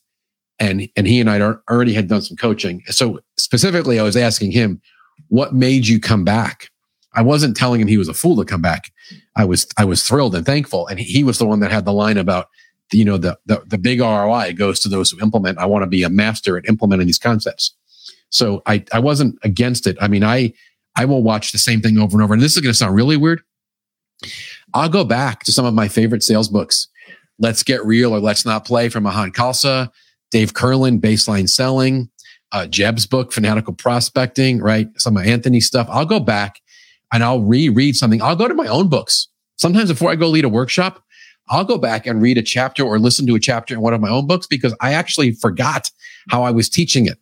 And, and he and I already had done some coaching. So specifically, I was asking him, what made you come back? I wasn't telling him he was a fool to come back. I was, I was thrilled and thankful. And he was the one that had the line about, you know, the, the, the big ROI goes to those who implement. I want to be a master at implementing these concepts. So I, I wasn't against it. I mean, I, I will watch the same thing over and over. And this is going to sound really weird. I'll go back to some of my favorite sales books. Let's Get Real or Let's Not Play from Mahan Khalsa, Dave Kurlan, Baseline Selling, uh, Jeb's book, Fanatical Prospecting, right? Some of Anthony's stuff. I'll go back and I'll reread something. I'll go to my own books. Sometimes before I go lead a workshop, I'll go back and read a chapter or listen to a chapter in one of my own books because I actually forgot how I was teaching it.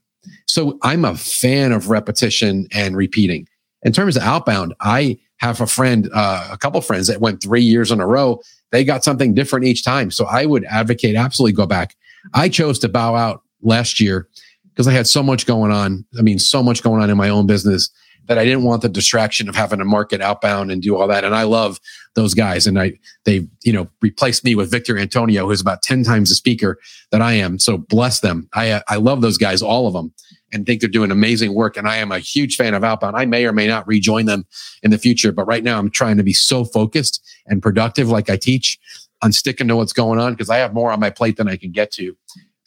So I'm a fan of repetition and repeating. In terms of outbound, I have a friend, uh, a couple friends that went three years in a row. They got something different each time. So I would advocate absolutely go back. I chose to bow out last year because I had so much going on. I mean, so much going on in my own business that I didn't want the distraction of having to market outbound and do all that. And I love those guys. And I, they, you know, replaced me with Victor Antonio, who's about 10 times the speaker that I am. So bless them. I, I love those guys, all of them and think they're doing amazing work. And I am a huge fan of outbound. I may or may not rejoin them in the future, but right now I'm trying to be so focused and productive, like I teach on sticking to what's going on because I have more on my plate than I can get to.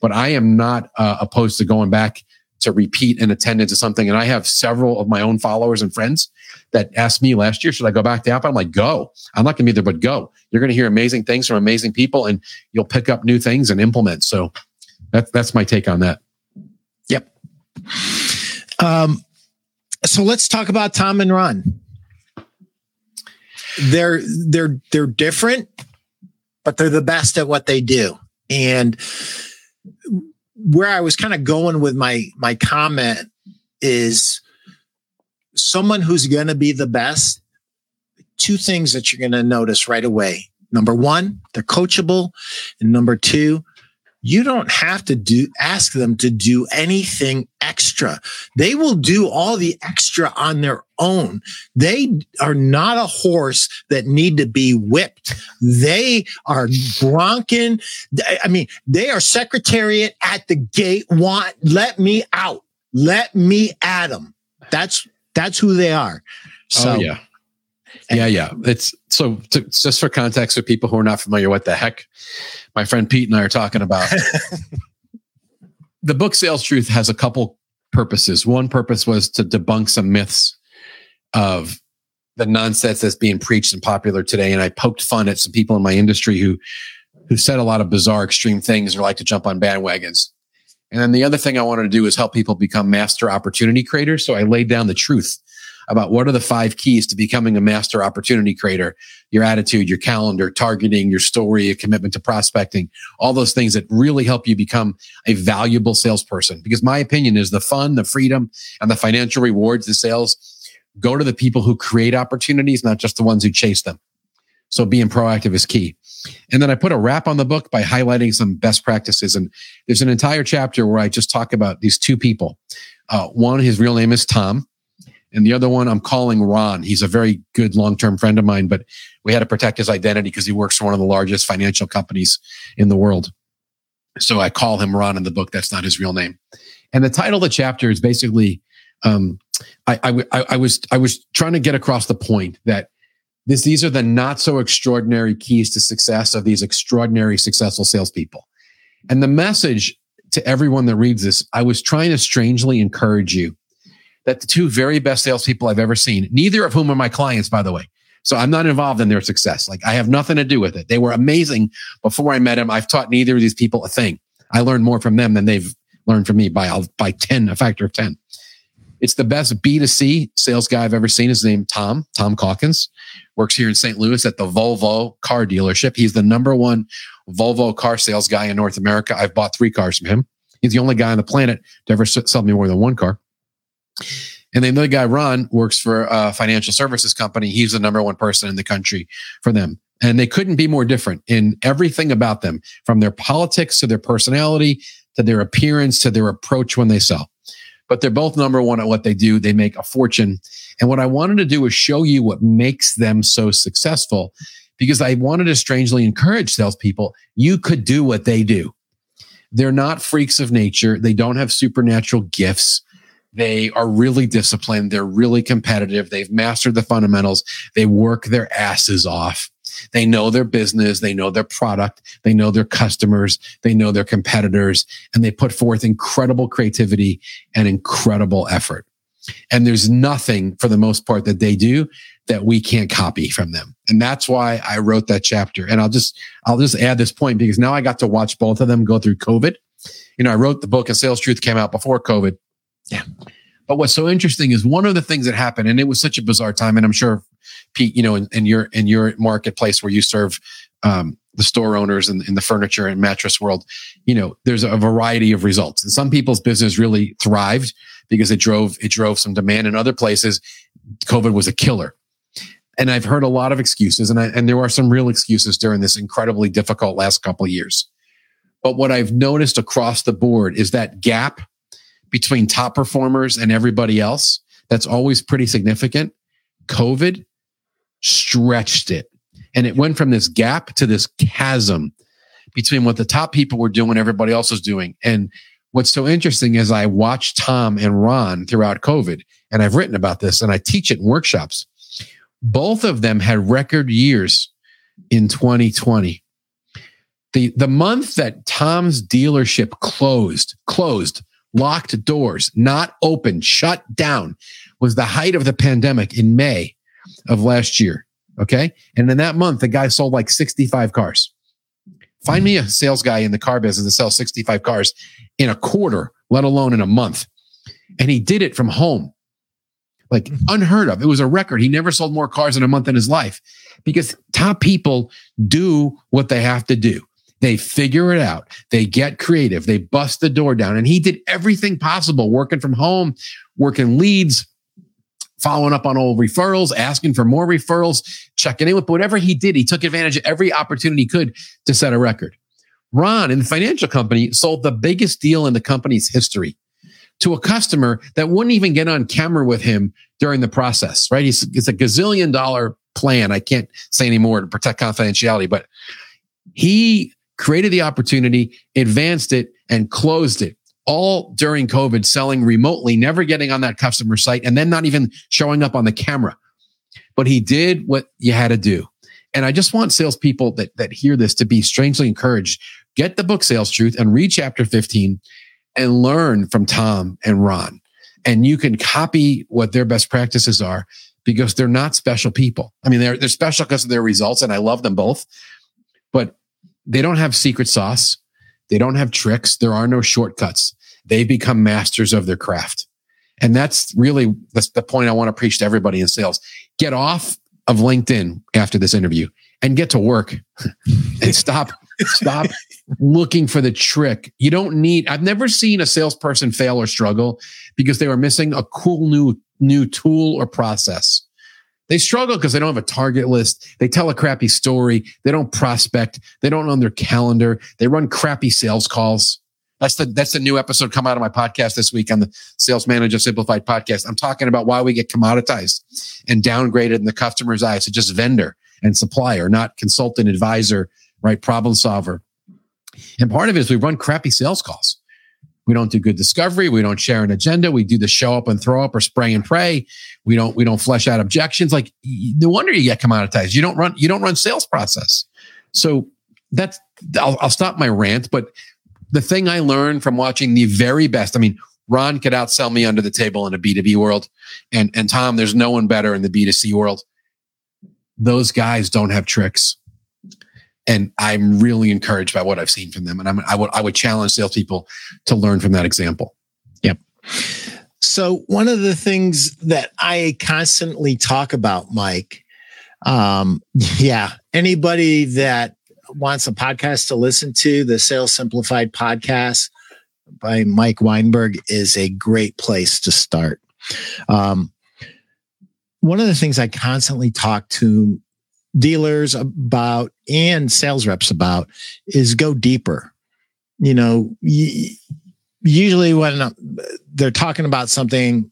But I am not uh, opposed to going back to repeat an attendance of something. And I have several of my own followers and friends that asked me last year, should I go back to outbound? I'm like, go. I'm not going to be there, but go. You're going to hear amazing things from amazing people and you'll pick up new things and implement. So that's, that's my take on that. Yep. Um, so let's talk about Tom and Ron. They're they're they're different, but they're the best at what they do. And where I was kind of going with my my comment is someone who's going to be the best. Two things that you're going to notice right away. Number one, they're coachable, and number two, you don't have to do ask them to do anything extra. They will do all the extra on their own. They are not a horse that need to be whipped. They are bronking. I mean, they are secretariat at the gate. Want let me out. Let me at them. That's that's who they are. Oh, so oh, yeah. Yeah, yeah. It's so to, just for context for people who are not familiar, what the heck my friend Pete and I are talking about. the book Sales Truth has a couple purposes. One purpose was to debunk some myths of the nonsense that's being preached and popular today. And I poked fun at some people in my industry who who said a lot of bizarre, extreme things or like to jump on bandwagons. And then the other thing I wanted to do is help people become master opportunity creators. So I laid down the truth about what are the five keys to becoming a master opportunity creator your attitude, your calendar, targeting, your story, a commitment to prospecting, all those things that really help you become a valuable salesperson. Because my opinion is the fun, the freedom, and the financial rewards, the sales go to the people who create opportunities, not just the ones who chase them. So being proactive is key. And then I put a wrap on the book by highlighting some best practices. And there's an entire chapter where I just talk about these two people. Uh, one, his real name is Tom. And the other one I'm calling Ron. He's a very good long term friend of mine, but we had to protect his identity because he works for one of the largest financial companies in the world. So I call him Ron in the book. That's not his real name. And the title of the chapter is basically um, I, I, I, was I was trying to get across the point that this these are the not so extraordinary keys to success of these extraordinary successful salespeople. And the message to everyone that reads this, I was trying to strangely encourage you that the two very best salespeople I've ever seen, neither of whom are my clients, by the way. So I'm not involved in their success. Like I have nothing to do with it. They were amazing before I met them. I've taught neither of these people a thing. I learned more from them than they've learned from me by by 10, a factor of 10. It's the best B2C sales guy I've ever seen. His name Tom, Tom Calkins, works here in St. Louis at the Volvo car dealership. He's the number one Volvo car sales guy in North America. I've bought three cars from him. He's the only guy on the planet to ever sell me more than one car. And then the guy, Ron, works for a financial services company. He's the number one person in the country for them. And they couldn't be more different in everything about them, from their politics to their personality to their appearance to their approach when they sell. But they're both number one at what they do. They make a fortune. And what I wanted to do was show you what makes them so successful because I wanted to strangely encourage salespeople. You could do what they do. They're not freaks of nature. They don't have supernatural gifts. They are really disciplined. They're really competitive. They've mastered the fundamentals. They work their asses off. They know their business. They know their product. They know their customers. They know their competitors and they put forth incredible creativity and incredible effort. And there's nothing for the most part that they do that we can't copy from them. And that's why I wrote that chapter. And I'll just, I'll just add this point because now I got to watch both of them go through COVID. You know, I wrote the book and Sales Truth came out before COVID. Yeah. But what's so interesting is one of the things that happened, and it was such a bizarre time, and I'm sure Pete, you know, in, in your in your marketplace where you serve um, the store owners in, in the furniture and mattress world, you know, there's a variety of results. And some people's business really thrived because it drove it drove some demand. In other places, COVID was a killer. And I've heard a lot of excuses, and I, and there are some real excuses during this incredibly difficult last couple of years. But what I've noticed across the board is that gap between top performers and everybody else that's always pretty significant. COVID stretched it. And it went from this gap to this chasm between what the top people were doing, everybody else was doing. And what's so interesting is I watched Tom and Ron throughout COVID, and I've written about this and I teach it in workshops. Both of them had record years in 2020. The, the month that Tom's dealership closed, closed, locked doors, not open, shut down, was the height of the pandemic in May of last year. Okay. And in that month, the guy sold like 65 cars. Find me a sales guy in the car business that sells 65 cars in a quarter, let alone in a month. And he did it from home, like mm-hmm. unheard of. It was a record. He never sold more cars in a month in his life because top people do what they have to do. They figure it out. They get creative. They bust the door down. And he did everything possible, working from home, working leads, following up on old referrals, asking for more referrals, checking in with whatever he did. He took advantage of every opportunity he could to set a record. Ron in the financial company sold the biggest deal in the company's history to a customer that wouldn't even get on camera with him during the process, right? He's, it's a gazillion dollar plan. I can't say anymore to protect confidentiality, but he created the opportunity, advanced it, and closed it all during COVID, selling remotely, never getting on that customer site, and then not even showing up on the camera. But he did what you had to do. And I just want salespeople that, that hear this to be strangely encouraged. Get the book Sales Truth and read chapter 15 and learn from Tom and Ron. And you can copy what their best practices are because they're not special people. I mean, they're, they're special because of their results, and I love them both, but they don't have secret sauce. They don't have tricks. There are no shortcuts. They become masters of their craft. And that's really that's the point I want to preach to everybody in sales. Get off of LinkedIn after this interview and get to work and stop stop looking for the trick. You don't need I've never seen a salesperson fail or struggle because they were missing a cool new new tool or process. They struggle because they don't have a target list. They tell a crappy story. They don't prospect. They don't own their calendar. They run crappy sales calls. That's the that's the new episode come out of my podcast this week on the Sales Manager Simplified podcast. I'm talking about why we get commoditized and downgraded in the customer's eyes to just vendor and supplier, not consultant, advisor, right? Problem solver. And part of it is we run crappy sales calls. We don't do good discovery. We don't share an agenda. We do the show up and throw up or spray and pray. We don't we don't flesh out objections. Like no wonder you get commoditized. You don't run you don't run sales process. So that's I'll, I'll stop my rant. But the thing I learned from watching the very best. I mean, Ron could outsell me under the table in a B2B world, and and Tom, there's no one better in the B2C world. Those guys don't have tricks and I'm really encouraged by what I've seen from them. And I'm, I would I would challenge salespeople to learn from that example. Yep. So one of the things that I constantly talk about, Mike, um, yeah, anybody that wants a podcast to listen to, the Sales Simplified podcast by Mike Weinberg is a great place to start. Um, one of the things I constantly talk to dealers about and sales reps about is go deeper. You know, usually when they're talking about something,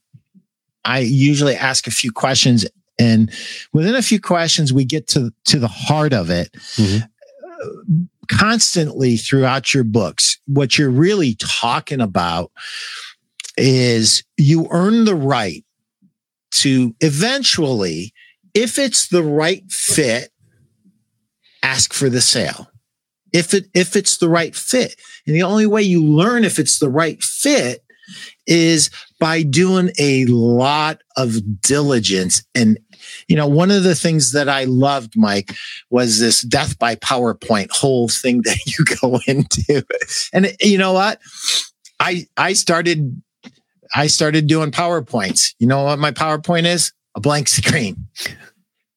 I usually ask a few questions and within a few questions we get to to the heart of it. Mm-hmm. Constantly throughout your books, what you're really talking about is you earn the right to eventually if it's the right fit, ask for the sale. If it if it's the right fit. And the only way you learn if it's the right fit is by doing a lot of diligence. And you know one of the things that i loved mike was this death by powerpoint whole thing that you go into. And you know what? I i started i started doing powerpoints. You know what my powerpoint is a blank screen.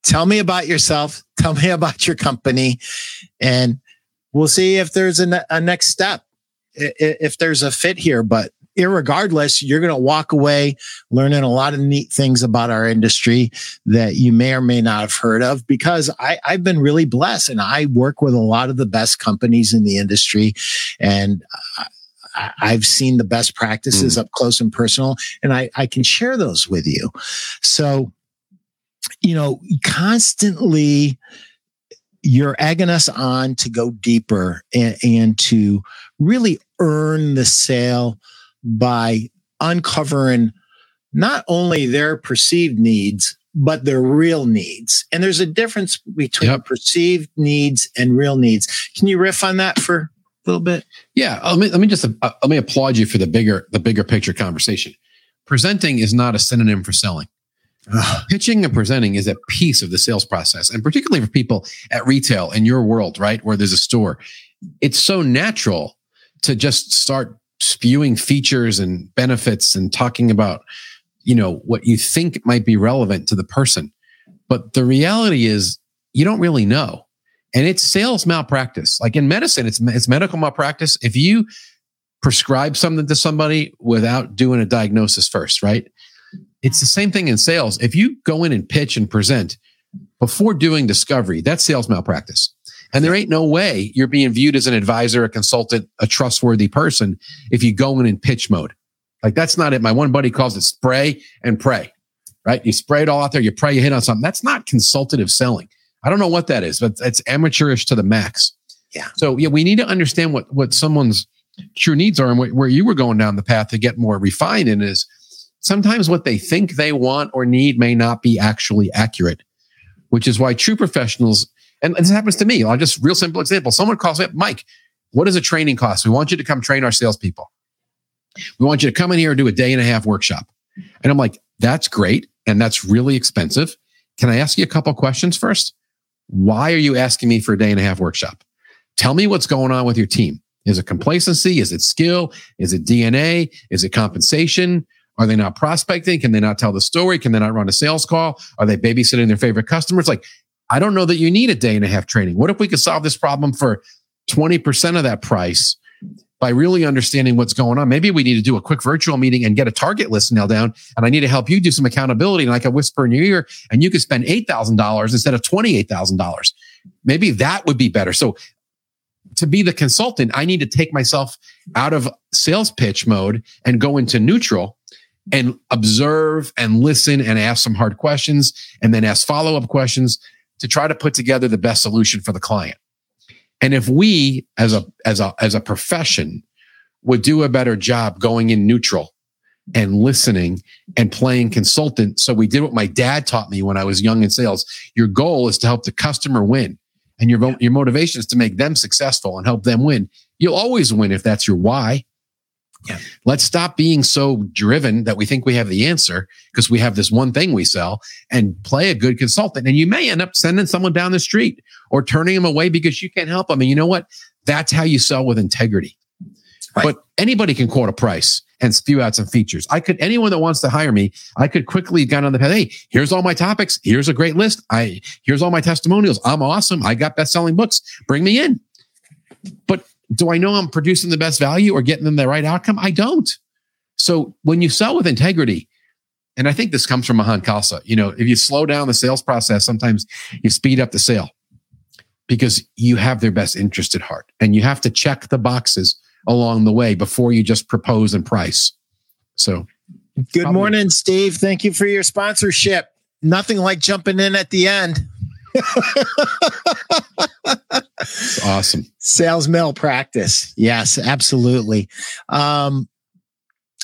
Tell me about yourself, tell me about your company, and we'll see if there's a, a next step, if there's a fit here. But irregardless, you're going to walk away learning a lot of neat things about our industry that you may or may not have heard of because I, I've been really blessed and I work with a lot of the best companies in the industry. And I've seen the best practices mm. up close and personal and I, I can share those with you. So, you know, constantly you're egging us on to go deeper and, and to really earn the sale by uncovering not only their perceived needs, but their real needs. And there's a difference between yep. perceived needs and real needs. Can you riff on that for a little bit? Yeah, let me let me just uh, let me applaud you for the bigger the bigger picture conversation. Presenting is not a synonym for selling. Pitching and presenting is a piece of the sales process, and particularly for people at retail in your world, right, where there's a store, it's so natural to just start spewing features and benefits and talking about you know what you think might be relevant to the person but the reality is you don't really know and it's sales malpractice like in medicine it's it's medical malpractice if you prescribe something to somebody without doing a diagnosis first right it's the same thing in sales if you go in and pitch and present before doing discovery that's sales malpractice and there ain't no way you're being viewed as an advisor, a consultant, a trustworthy person if you go in in pitch mode. Like that's not it. My one buddy calls it spray and pray, right? You spray it all out there, you pray, you hit on something. That's not consultative selling. I don't know what that is, but it's amateurish to the max. Yeah. So yeah, we need to understand what what someone's true needs are and where you were going down the path to get more refined in is sometimes what they think they want or need may not be actually accurate, which is why true professionals and this happens to me. I'll just real simple example. Someone calls me up, Mike, what does a training cost? We want you to come train our salespeople. We want you to come in here and do a day and a half workshop. And I'm like, that's great. And that's really expensive. Can I ask you a couple questions first? Why are you asking me for a day and a half workshop? Tell me what's going on with your team. Is it complacency? Is it skill? Is it DNA? Is it compensation? Are they not prospecting? Can they not tell the story? Can they not run a sales call? Are they babysitting their favorite customers? Like I don't know that you need a day and a half training. What if we could solve this problem for 20% of that price by really understanding what's going on? Maybe we need to do a quick virtual meeting and get a target list nailed down. And I need to help you do some accountability. And I can whisper in your ear and you could spend $8,000 instead of $28,000. Maybe that would be better. So to be the consultant, I need to take myself out of sales pitch mode and go into neutral and observe and listen and ask some hard questions and then ask follow up questions to try to put together the best solution for the client. And if we as a as a as a profession would do a better job going in neutral and listening and playing consultant. So we did what my dad taught me when I was young in sales. Your goal is to help the customer win. And your, your motivation is to make them successful and help them win. You'll always win if that's your why. Yeah. Let's stop being so driven that we think we have the answer because we have this one thing we sell and play a good consultant. And you may end up sending someone down the street or turning them away because you can't help them. And you know what? That's how you sell with integrity. Right. But anybody can quote a price and spew out some features. I could, anyone that wants to hire me, I could quickly get on the path. Hey, here's all my topics. Here's a great list. I, here's all my testimonials. I'm awesome. I got best selling books. Bring me in. But do I know I'm producing the best value or getting them the right outcome? I don't. So when you sell with integrity, and I think this comes from Mahan Khalsa, you know, if you slow down the sales process, sometimes you speed up the sale because you have their best interest at heart and you have to check the boxes along the way before you just propose and price. So good probably- morning, Steve. Thank you for your sponsorship. Nothing like jumping in at the end awesome. Sales malpractice. Yes, absolutely. Um,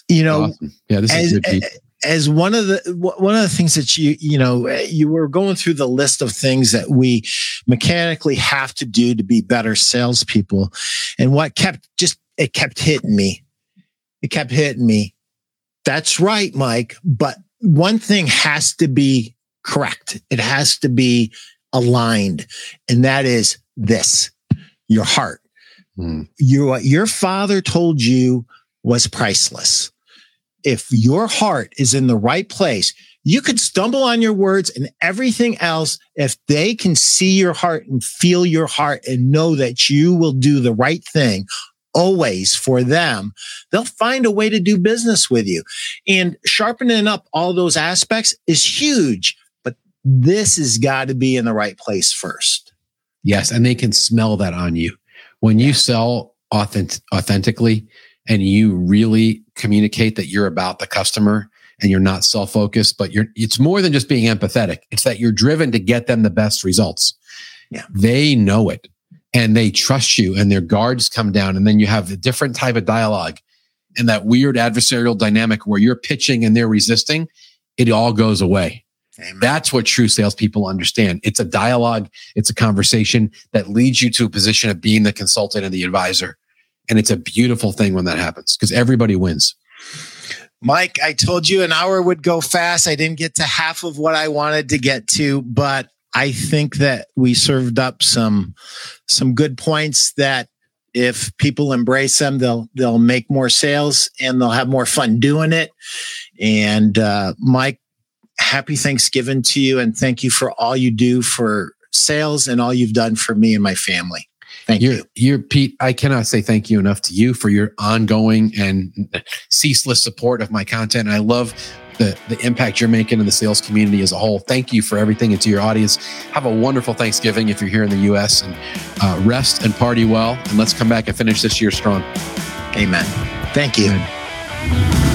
you know, awesome. yeah, this as, is good. As one of the one of the things that you you know you were going through the list of things that we mechanically have to do to be better salespeople, and what kept just it kept hitting me. It kept hitting me. That's right, Mike. But one thing has to be correct. It has to be aligned. And that is this, your heart. Mm. You, what your father told you was priceless. If your heart is in the right place, you could stumble on your words and everything else. If they can see your heart and feel your heart and know that you will do the right thing, always for them, they'll find a way to do business with you. And sharpening up all those aspects is huge, this has got to be in the right place first. Yes. And they can smell that on you. When you sell authentic, authentically and you really communicate that you're about the customer and you're not self-focused, but you're it's more than just being empathetic. It's that you're driven to get them the best results. Yeah. They know it and they trust you and their guards come down and then you have a different type of dialogue and that weird adversarial dynamic where you're pitching and they're resisting, it all goes away. Amen. That's what true salespeople understand. It's a dialogue, it's a conversation that leads you to a position of being the consultant and the advisor. And it's a beautiful thing when that happens because everybody wins. Mike, I told you an hour would go fast. I didn't get to half of what I wanted to get to, but I think that we served up some some good points that if people embrace them, they'll they'll make more sales and they'll have more fun doing it. And uh, Mike, happy Thanksgiving to you, and thank you for all you do for sales and all you've done for me and my family. Thank you're, you. You're Pete. I cannot say thank you enough to you for your ongoing and ceaseless support of my content. And I love the, the impact you're making in the sales community as a whole. Thank you for everything and to your audience. Have a wonderful Thanksgiving if you're here in the U.S. and uh, rest and party well. And let's come back and finish this year strong. Amen. Thank you. Amen.